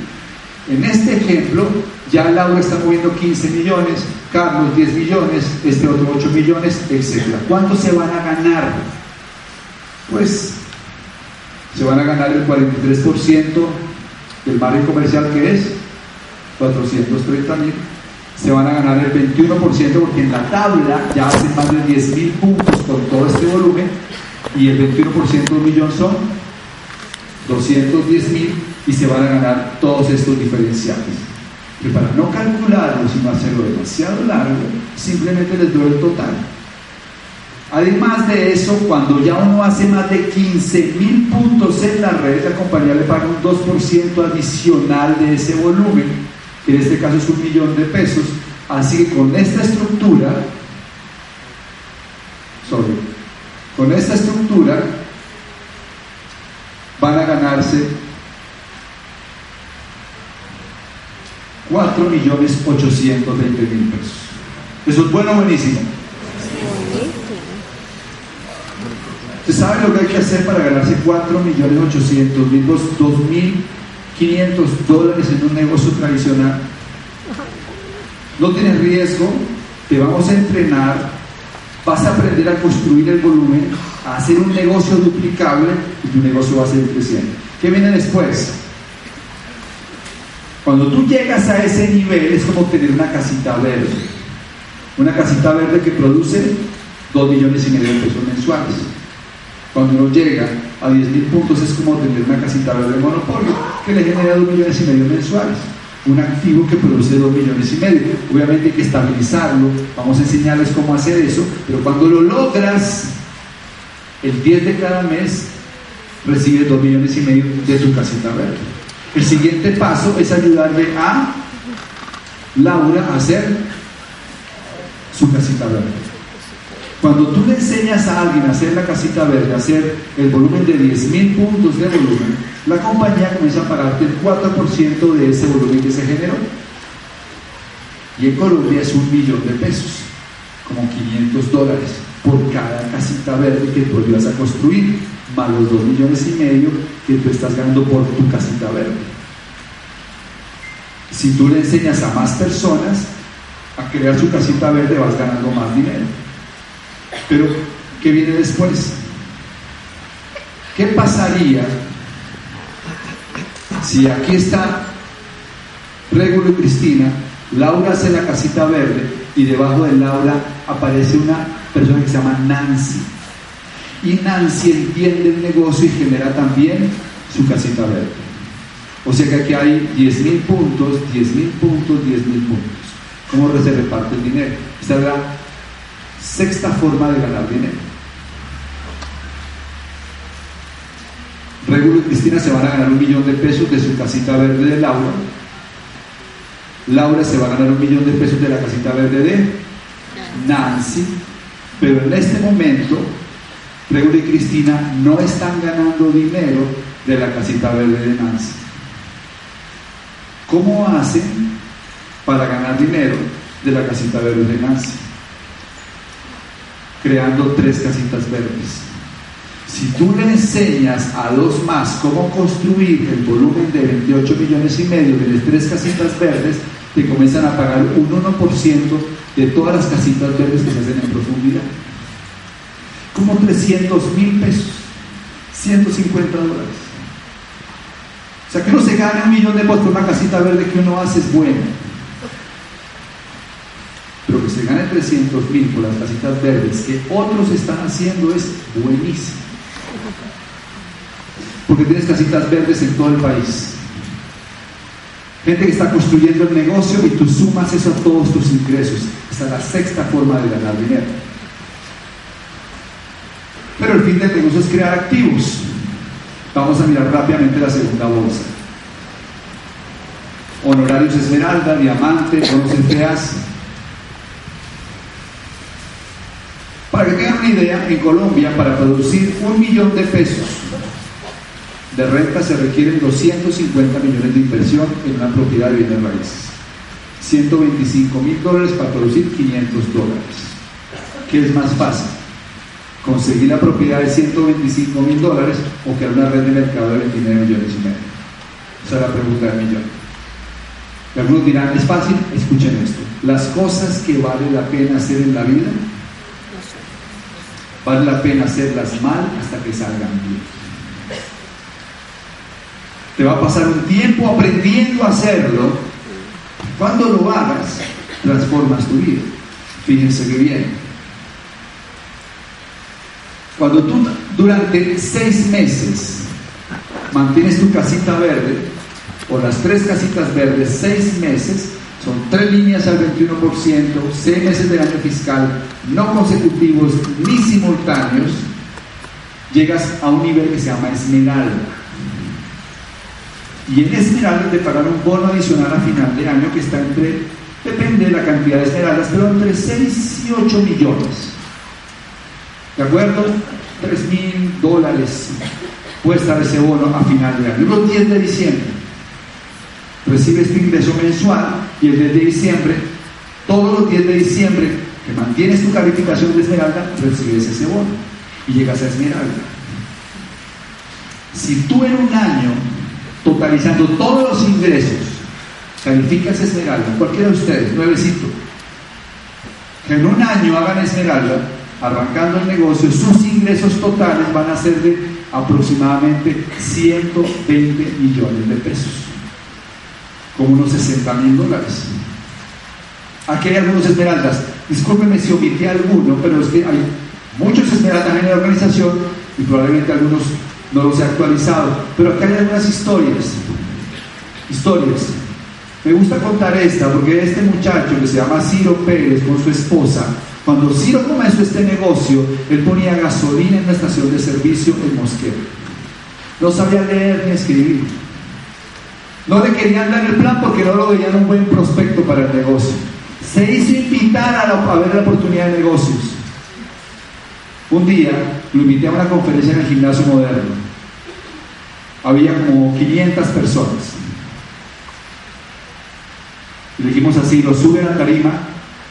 En este ejemplo, ya Laura está moviendo 15 millones, Carlos 10 millones, este otro 8 millones, etc. ¿Cuánto se van a ganar? Pues se van a ganar el 43% del margen comercial que es 430 mil se van a ganar el 21% porque en la tabla ya hacen más de 10 mil puntos con todo este volumen y el 21% de un millón son 210 mil y se van a ganar todos estos diferenciales. Que para no calcularlo, sino hacerlo demasiado largo, simplemente les doy el total. Además de eso, cuando ya uno hace más de 15 mil puntos en la red, la compañía le paga un 2% adicional de ese volumen que en este caso es un millón de pesos. Así que con esta estructura, sorry, con esta estructura van a ganarse 4 millones 820 mil pesos. Eso es bueno o buenísimo. ¿Usted sabe lo que hay que hacer para ganarse 4 millones 800 mil, 2 mil 500 dólares en un negocio tradicional. No tienes riesgo, te vamos a entrenar, vas a aprender a construir el volumen, a hacer un negocio duplicable y tu negocio va a seguir creciendo. ¿Qué viene después? Cuando tú llegas a ese nivel es como tener una casita verde. Una casita verde que produce 2 millones y medio de pesos mensuales. Cuando uno llega a 10 mil puntos es como tener una casita verde de monopolio que le genera 2 millones y medio mensuales. Un activo que produce 2 millones y medio. Obviamente hay que estabilizarlo, vamos a enseñarles cómo hacer eso, pero cuando lo logras, el 10 de cada mes recibes 2 millones y medio de tu casita verde. El siguiente paso es ayudarle a Laura a hacer su casita verde. Cuando tú le enseñas a alguien a hacer la casita verde, a hacer el volumen de 10.000 puntos de volumen, la compañía comienza a pagarte el 4% de ese volumen que se generó. Y en Colombia es un millón de pesos, como 500 dólares por cada casita verde que tú ayudas a construir, más los 2 millones y medio que tú estás ganando por tu casita verde. Si tú le enseñas a más personas a crear su casita verde, vas ganando más dinero. Pero, ¿qué viene después? ¿Qué pasaría si aquí está Regulo y Cristina, Laura hace la casita verde y debajo de Laura aparece una persona que se llama Nancy? Y Nancy entiende el negocio y genera también su casita verde. O sea que aquí hay 10.000 puntos, 10.000 puntos, 10.000 puntos. ¿Cómo se reparte el dinero? Esta es la sexta forma de ganar dinero. Regulo y Cristina se van a ganar un millón de pesos de su casita verde de Laura. Laura se va a ganar un millón de pesos de la casita verde de Nancy. Pero en este momento, Regulo y Cristina no están ganando dinero de la casita verde de Nancy. ¿Cómo hacen para ganar dinero de la casita verde de Nancy? Creando tres casitas verdes. Si tú le enseñas a dos más cómo construir el volumen de 28 millones y medio de las tres casitas verdes, te comienzan a pagar un 1% de todas las casitas verdes que se hacen en profundidad. Como 300 mil pesos, 150 dólares. O sea, que uno se gane un millón de pesos por una casita verde que uno hace es bueno. Pero que se gane 300 mil por las casitas verdes que otros están haciendo es buenísimo. Porque tienes casitas verdes en todo el país. Gente que está construyendo el negocio y tú sumas eso a todos tus ingresos. Esa es la sexta forma de ganar dinero. Pero el fin del negocio es crear activos. Vamos a mirar rápidamente la segunda bolsa. Honorarios Esmeralda, Diamante, bonos FEAS. Para que tengan una idea, en Colombia, para producir un millón de pesos de renta se requieren 250 millones de inversión en una propiedad de bienes raíces. 125 mil dólares para producir 500 dólares. ¿Qué es más fácil? conseguir la propiedad de 125 mil dólares o crear una red de mercado de 29 millones y medio? Esa es la pregunta del millón. Y algunos dirán, es fácil, escuchen esto. Las cosas que vale la pena hacer en la vida, vale la pena hacerlas mal hasta que salgan bien. Te va a pasar un tiempo aprendiendo a hacerlo. Cuando lo hagas, transformas tu vida. Fíjense que bien. Cuando tú durante seis meses mantienes tu casita verde, o las tres casitas verdes, seis meses, son tres líneas al 21%, seis meses del año fiscal, no consecutivos ni simultáneos, llegas a un nivel que se llama esmeralda. Y en esmeralda te pagan un bono adicional a final de año que está entre, depende de la cantidad de esmeraldas, pero entre 6 y 8 millones. ¿De acuerdo? 3 mil dólares puede estar ese bono a final de año. Los 10 de diciembre recibes tu ingreso mensual y el 10 de diciembre, todos los 10 de diciembre que mantienes tu calificación de esmeralda, recibes ese bono y llegas a esmeralda. Si tú en un año, totalizando todos los ingresos, calificas esmeralda, cualquiera de ustedes, nuevecito, que en un año hagan esmeralda, arrancando el negocio, sus ingresos totales van a ser de aproximadamente 120 millones de pesos, como unos 60 mil dólares. Aquí hay algunos esmeraldas. Discúlpenme si omití alguno, pero es que hay muchos esmeraldas en la organización y probablemente algunos no los he actualizado. Pero aquí hay algunas historias. Historias. Me gusta contar esta porque este muchacho que se llama Ciro Pérez con su esposa cuando Ciro comenzó este negocio, él ponía gasolina en la estación de servicio en Mosquera. No sabía leer ni escribir. No le querían dar el plan porque no lo veían un buen prospecto para el negocio. Se hizo invitar a, ver la oportunidad de negocios. Un día lo invité a una conferencia en el gimnasio moderno. Había como 500 personas. Le dijimos así, lo suben a tarima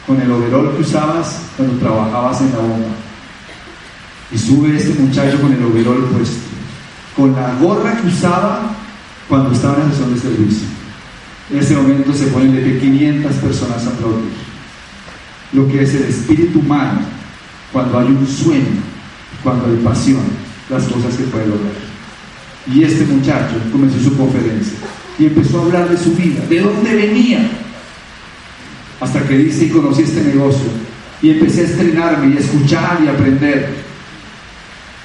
con el overol que usabas cuando trabajabas en la bomba. Y sube este muchacho con el overol puesto, con la gorra que usaba cuando estaba en la sesión de servicio. En ese momento se ponen de 500 personas a aplaudir. Lo que es el espíritu humano, cuando hay un sueño, cuando hay pasión, las cosas que puede lograr. Y este muchacho comenzó su conferencia y empezó a hablar de su vida, de dónde venía, hasta que dice y conocí este negocio y empecé a estrenarme y a escuchar y a aprender.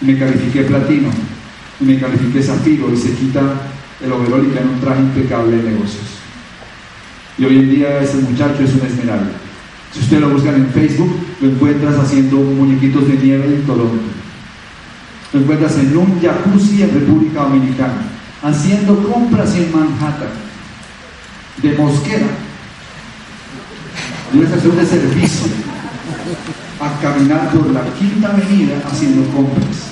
me califiqué platino, y me califiqué zafiro y se quita el overol y queda un traje impecable de negocios. Y hoy en día ese muchacho es una esmeralda. Si usted lo buscan en Facebook, lo encuentras haciendo muñequitos de nieve en Toronto. Lo encuentras en un jacuzzi en República Dominicana, haciendo compras en Manhattan, de Mosquera, una estación de servicio, a caminar por la quinta avenida haciendo compras.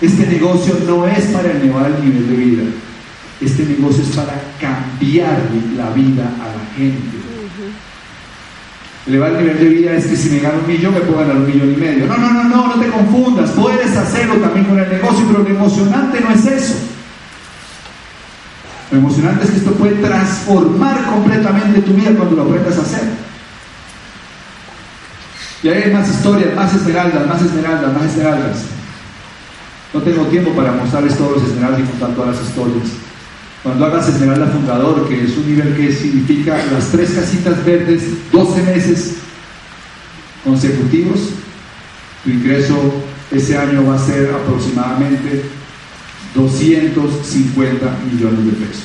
Este negocio no es para elevar el nivel de vida, este negocio es para cambiarle la vida a la gente. Elevar el nivel de vida es que si me gano un millón me puedo ganar un millón y medio. No, no, no, no, no te confundas. Puedes hacerlo también con el negocio, pero lo emocionante no es eso. Lo emocionante es que esto puede transformar completamente tu vida cuando lo aprendas a hacer. Y hay más historias, más esmeraldas, más esmeraldas, más esmeraldas. No tengo tiempo para mostrarles todos los esmeraldas y contar todas las historias. Cuando hagas Esmeralda Fundador, que es un nivel que significa las tres casitas verdes, 12 meses consecutivos, tu ingreso ese año va a ser aproximadamente 250 millones de pesos.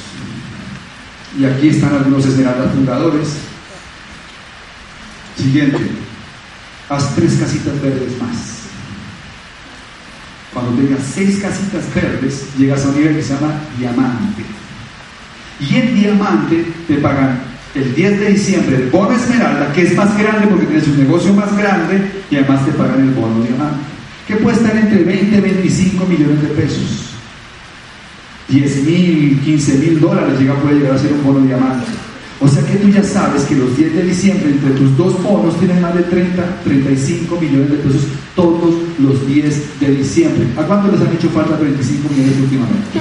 Y aquí están algunos Esmeraldas fundadores. Siguiente, haz tres casitas verdes más. Cuando tengas seis casitas verdes, llegas a un nivel que se llama diamante. Y en diamante te pagan el 10 de diciembre el bono esmeralda, que es más grande porque tienes un negocio más grande y además te pagan el bono diamante, que puede estar entre 20 y 25 millones de pesos. 10 mil, 15 mil dólares llega, puede llegar a ser un bono diamante. O sea que tú ya sabes que los 10 de diciembre entre tus dos bonos tienen más de 30, 35 millones de pesos todos los 10 de diciembre. ¿A cuánto les han hecho falta 35 millones últimamente?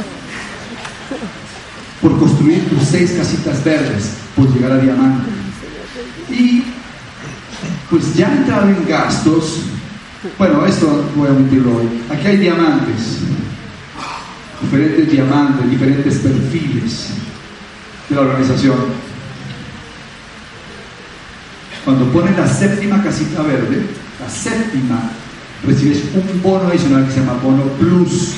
por construir tus seis casitas verdes, por llegar a diamante. Y pues ya entrado en gastos, bueno, esto voy a omitirlo hoy. Aquí hay diamantes, diferentes diamantes, diferentes perfiles de la organización. Cuando pones la séptima casita verde, la séptima, recibes un bono adicional que se llama bono plus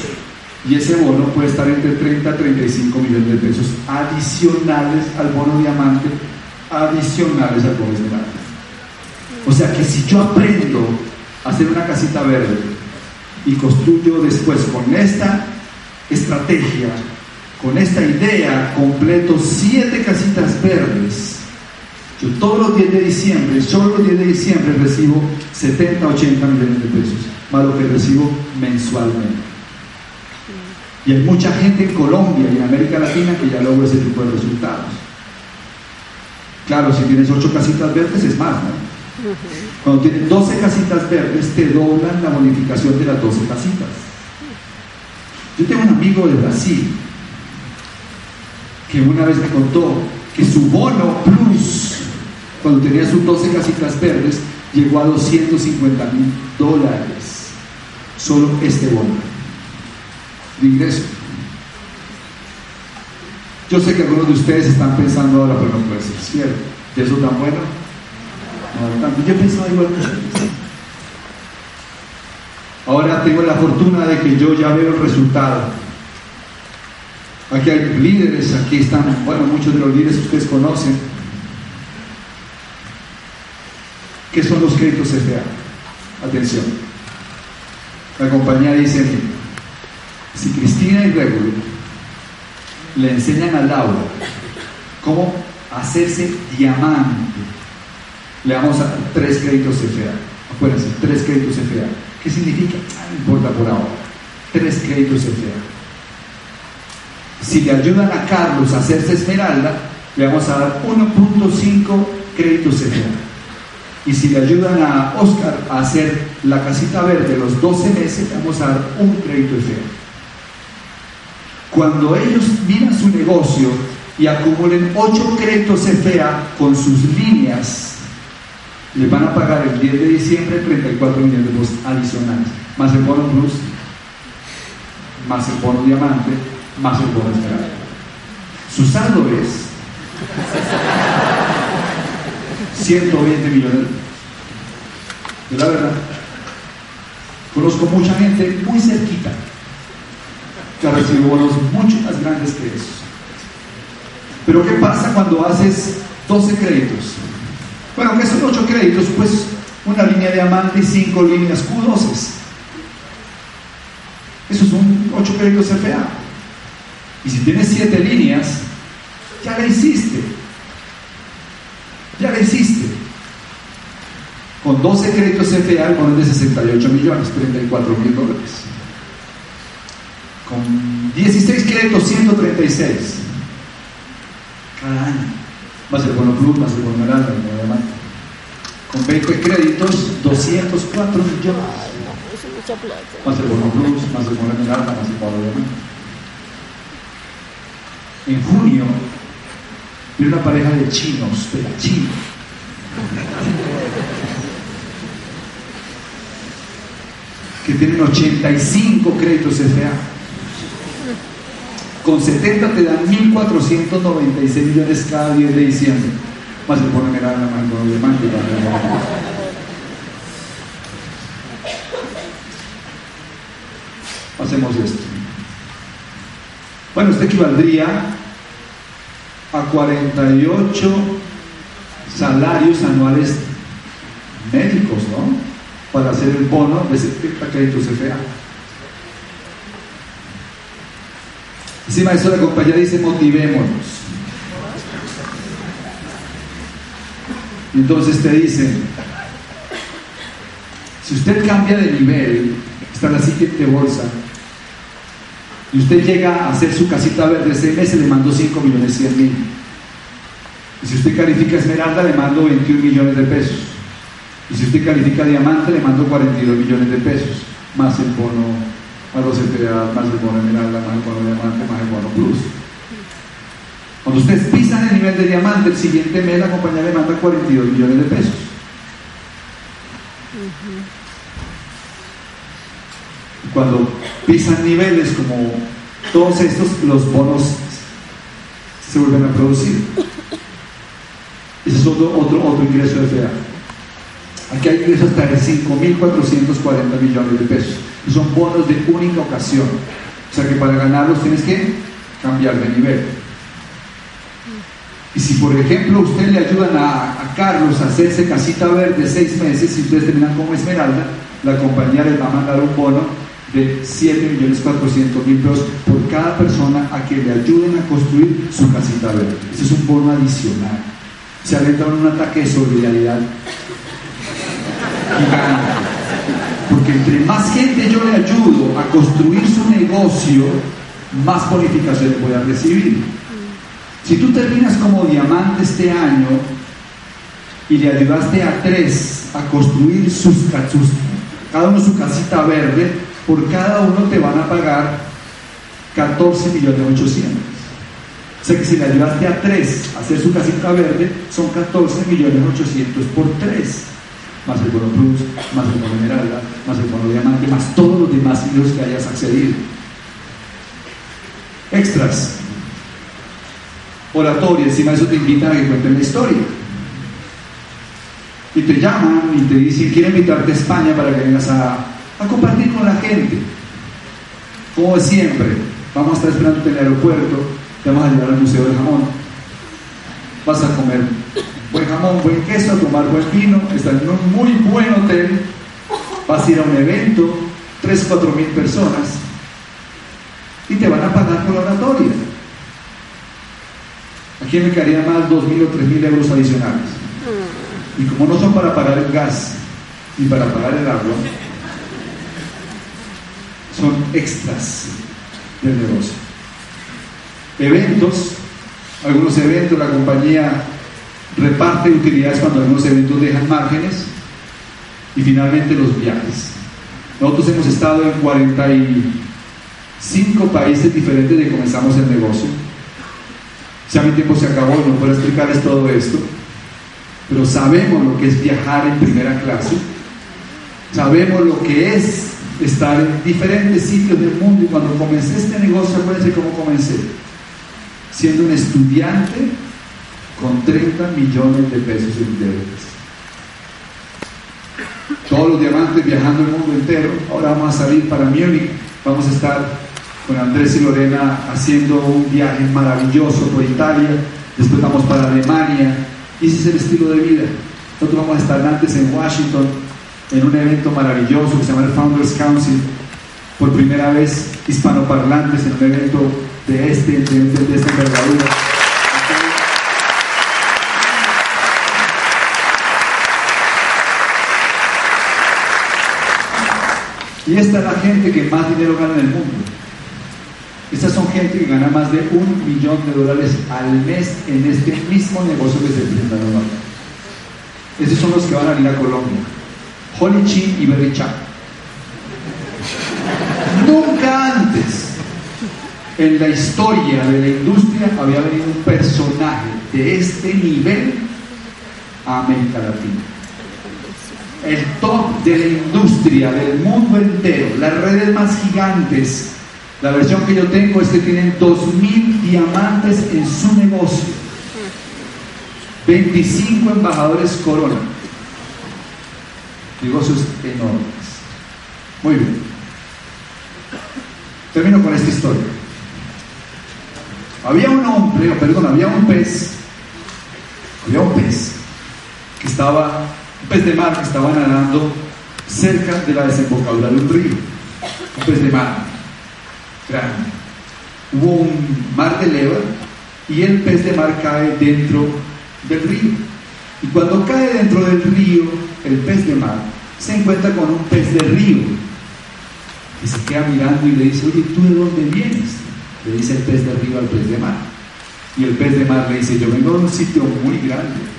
y ese bono puede estar entre 30 a 35 millones de pesos adicionales al bono diamante, adicionales al bono esmeralda. O sea que si yo aprendo a hacer una casita verde y construyo después con esta estrategia, con esta idea, completo siete casitas verdes, yo todos los 10 de diciembre, solo los 10 de diciembre recibo 70, 80 millones de pesos, más lo que recibo mensualmente. Y hay mucha gente en Colombia y en América Latina que ya logra ese tipo de resultados. Claro, si tienes ocho casitas verdes es más, ¿no? Cuando tienes 12 casitas verdes, te doblan la bonificación de las 12 casitas. Yo tengo un amigo de Brasil que una vez me contó que su bono plus, cuando tenía sus 12 casitas verdes, llegó a 250 mil dólares. Solo este bono de ingreso. Yo sé que algunos de ustedes están pensando ahora, pero no puede ser cierto. ¿De eso tan bueno? No, yo pensaba igual que Ahora tengo la fortuna de que yo ya veo el resultado. Aquí hay líderes, aquí están, bueno, muchos de los líderes ustedes conocen. ¿Qué son los créditos CFA? Atención. La compañía dice, si Cristina y Gregory le enseñan a Laura cómo hacerse diamante, le vamos a dar tres créditos CFA. Acuérdense, tres créditos CFA. ¿Qué significa? Ah, no importa por ahora. Tres créditos CFA. Si le ayudan a Carlos a hacerse esmeralda, le vamos a dar 1.5 créditos CFA. Y si le ayudan a Oscar a hacer la casita verde los 12 meses, le vamos a dar un crédito CFA. Cuando ellos miran su negocio y acumulen 8 créditos CFA con sus líneas, les van a pagar el 10 de diciembre 34 millones de pesos adicionales, más el bono plus, más el bono diamante, más el bono esmeralda. Su saldo es 120 millones de la verdad. Conozco mucha gente muy cerquita que ha recibido bonos mucho más grandes que esos. Pero ¿qué pasa cuando haces 12 créditos? Bueno, que son 8 créditos, pues una línea diamante y 5 líneas Q12. Esos son 8 créditos FA. Y si tienes 7 líneas, ya la hiciste. Ya la hiciste. Con 12 créditos FA, el bono de 68 millones, 34 mil dólares. Con 16 créditos, 136. Cada año. Más el bono plus, más el bono. Con 20 créditos, 204 millones. Más el bono plus, más el bono más el bono. En junio, vi una pareja de chinos, de la China. que tienen 85 créditos FA. Con 70 te dan 1.496 millones cada 10 de diciembre. Más general, más el bono diamante. Hacemos esto. Bueno, esto equivaldría a 48 salarios anuales médicos, ¿no? Para hacer el bono de 70 créditos. Encima de eso la compañía dice motivémonos. Entonces te dicen, si usted cambia de nivel, está la siguiente bolsa, y usted llega a hacer su casita verde, seis meses le mando 5 millones 100 mil. Y si usted califica esmeralda, le mando 21 millones de pesos. Y si usted califica diamante, le mando 42 millones de pesos, más el bono a los FA, más el bono esmeralda, más el bono diamante, más el bono plus. Cuando ustedes pisan el nivel de diamante, el siguiente mes la compañía le manda 42 millones de pesos. Y cuando pisan niveles como todos estos, los bonos se vuelven a producir. Ese es otro, otro, otro ingreso de FA. Aquí hay ingresos hasta de 5.440 millones de pesos. Son bonos de única ocasión. O sea que para ganarlos tienes que cambiar de nivel. Y si por ejemplo usted le ayudan a, Carlos a hacerse casita verde seis meses y ustedes terminan como Esmeralda, la compañía les va a mandar un bono de 7.400.000 pesos por cada persona a que le ayuden a construir su casita verde. Ese es un bono adicional. Se en un ataque de solidaridad gigante. Entre más gente yo le ayudo a construir su negocio, más bonificaciones voy a recibir. Si tú terminas como diamante este año y le ayudaste a tres a construir sus, sus cada uno su casita verde, por cada uno te van a pagar 14 millones 800. O sea que si le ayudaste a tres a hacer su casita verde, son 14 millones 800 por tres. Más el bono plus, más el bono esmeralda, más el bono diamante, más todos los demás ingresos que hayas accedido. Extras. Oratoria, encima de eso te invitan a que cuenten la historia. Y te llaman y te dicen, quiero invitarte a España para que vengas a, a compartir con la gente. Como siempre, vamos a estar esperando en el aeropuerto, te vamos a llevar al Museo del Jamón. Vas a comer buen jamón, buen queso, tomar buen vino, estar en un muy buen hotel, vas a ir a un evento, 3, 4 mil personas, y te van a pagar por oratoria. ¿A quién le caería más 2 mil o 3 mil euros adicionales? Y como no son para pagar el gas ni para pagar el agua, son extras del negocio. Eventos, algunos eventos, la compañía reparte utilidades cuando algunos eventos dejan márgenes y finalmente los viajes. Nosotros hemos estado en 45 países diferentes de comenzamos el negocio. Ya mi tiempo se acabó, no puedo explicarles todo esto, pero sabemos lo que es viajar en primera clase, sabemos lo que es estar en diferentes sitios del mundo y cuando comencé este negocio, acuérdense cómo comencé, siendo un estudiante con 30 millones de pesos en deudas. Todos los diamantes viajando el mundo entero, ahora vamos a salir para Múnich, vamos a estar con Andrés y Lorena haciendo un viaje maravilloso por Italia, después vamos para Alemania, y ese es el estilo de vida. Nosotros vamos a estar antes en Washington, en un evento maravilloso que se llama el Founders Council, por primera vez hispanoparlantes en un evento de este, de, de esta envergadura. Y esta es la gente que más dinero gana en el mundo. Estas son gente que gana más de un millón de dólares al mes en este mismo negocio que se presenta normalmente. Esos son los que van a ir a Colombia. Holly Chin y Berry Chan. Nunca antes en la historia de la industria había venido un personaje de este nivel a América Latina el top de la industria del mundo entero, las redes más gigantes. La versión que yo tengo es que tienen 2.000 diamantes en su negocio. 25 embajadores corona. Negocios enormes. Muy bien. Termino con esta historia. Había un hombre, perdón, había un pez, había un pez que estaba pez de mar que estaba nadando cerca de la desembocadura de un río. Un pez de mar grande. Hubo un mar de leva y el pez de mar cae dentro del río. Y cuando cae dentro del río, el pez de mar se encuentra con un pez de río que se queda mirando y le dice, oye, ¿tú de dónde vienes? Le dice el pez de río al pez de mar. Y el pez de mar le dice, yo vengo de un sitio muy grande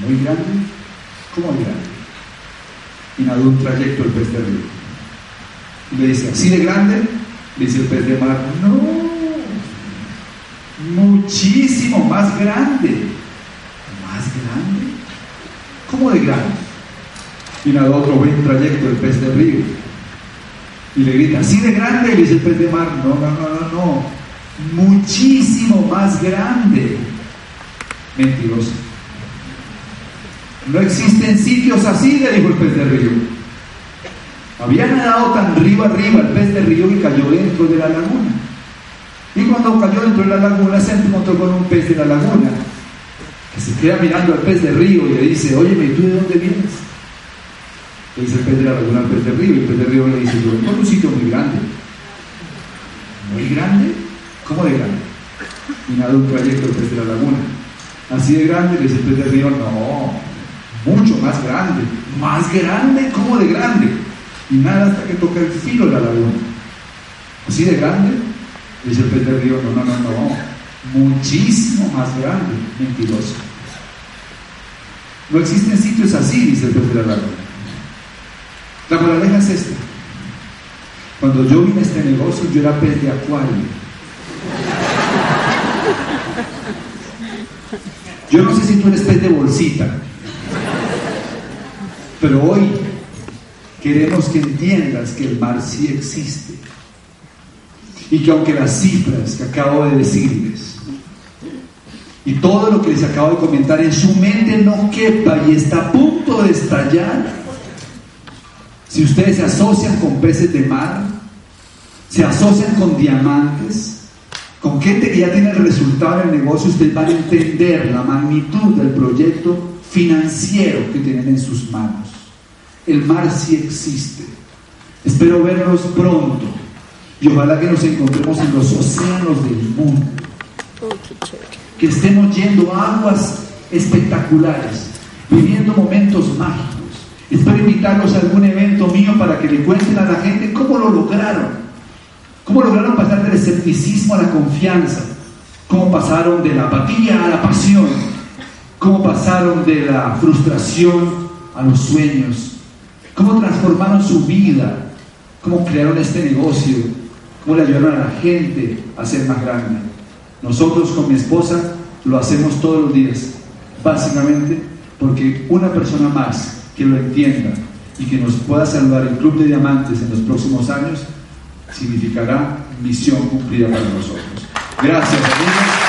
muy grande, ¿cómo grande? Y nadó un trayecto el pez de río. Y le dice, ¿así de grande? Le dice el pez de mar, no, muchísimo más grande. ¿Más grande? ¿Cómo de grande? Y nadó otro buen trayecto el pez de río. Y le grita, ¿así de grande? Le dice el pez de mar, no, no, no, no, no, muchísimo más grande. Mentiroso. No existen sitios así, le dijo el pez de río. Había nadado tan río arriba el pez de río que cayó dentro de la laguna. Y cuando cayó dentro de la laguna se encontró con un pez de la laguna que se queda mirando al pez de río y le dice, oye, ¿y tú de dónde vienes? Le dice el pez de la laguna al pez de río y el pez de río le dice, yo vengo a un sitio muy grande. ¿Muy grande? ¿Cómo de grande? Y nada un trayecto el pez de la laguna. Así de grande, le dice el pez de río, no, mucho más grande, más grande, ¿cómo de grande? Y nada hasta que toca el filo de la laguna. Así de grande, dice el pez del río, no, no, no, no, muchísimo más grande, mentiroso. No existen sitios así, dice el pez de la laguna. La moraleja es esta. Cuando yo vine a este negocio, yo era pez de acuario. Yo no sé si tú eres pez de bolsita. Pero hoy queremos que entiendas que el mar sí existe. Y que aunque las cifras que acabo de decirles y todo lo que les acabo de comentar en su mente no quepa y está a punto de estallar, si ustedes se asocian con peces de mar, se asocian con diamantes, con gente que ya tiene el resultado en el negocio, ustedes van a entender la magnitud del proyecto financiero que tienen en sus manos. El mar sí existe. Espero verlos pronto y ojalá que nos encontremos en los océanos del mundo. Que estemos yendo a aguas espectaculares, viviendo momentos mágicos. Espero invitarlos a algún evento mío para que le cuenten a la gente cómo lo lograron. Cómo lograron pasar del escepticismo a la confianza. Cómo pasaron de la apatía a la pasión. Cómo pasaron de la frustración a los sueños cómo transformaron su vida, cómo crearon este negocio, cómo le ayudaron a la gente a ser más grande. Nosotros con mi esposa lo hacemos todos los días, básicamente porque una persona más que lo entienda y que nos pueda saludar el Club de Diamantes en los próximos años significará misión cumplida para nosotros. Gracias, amigos.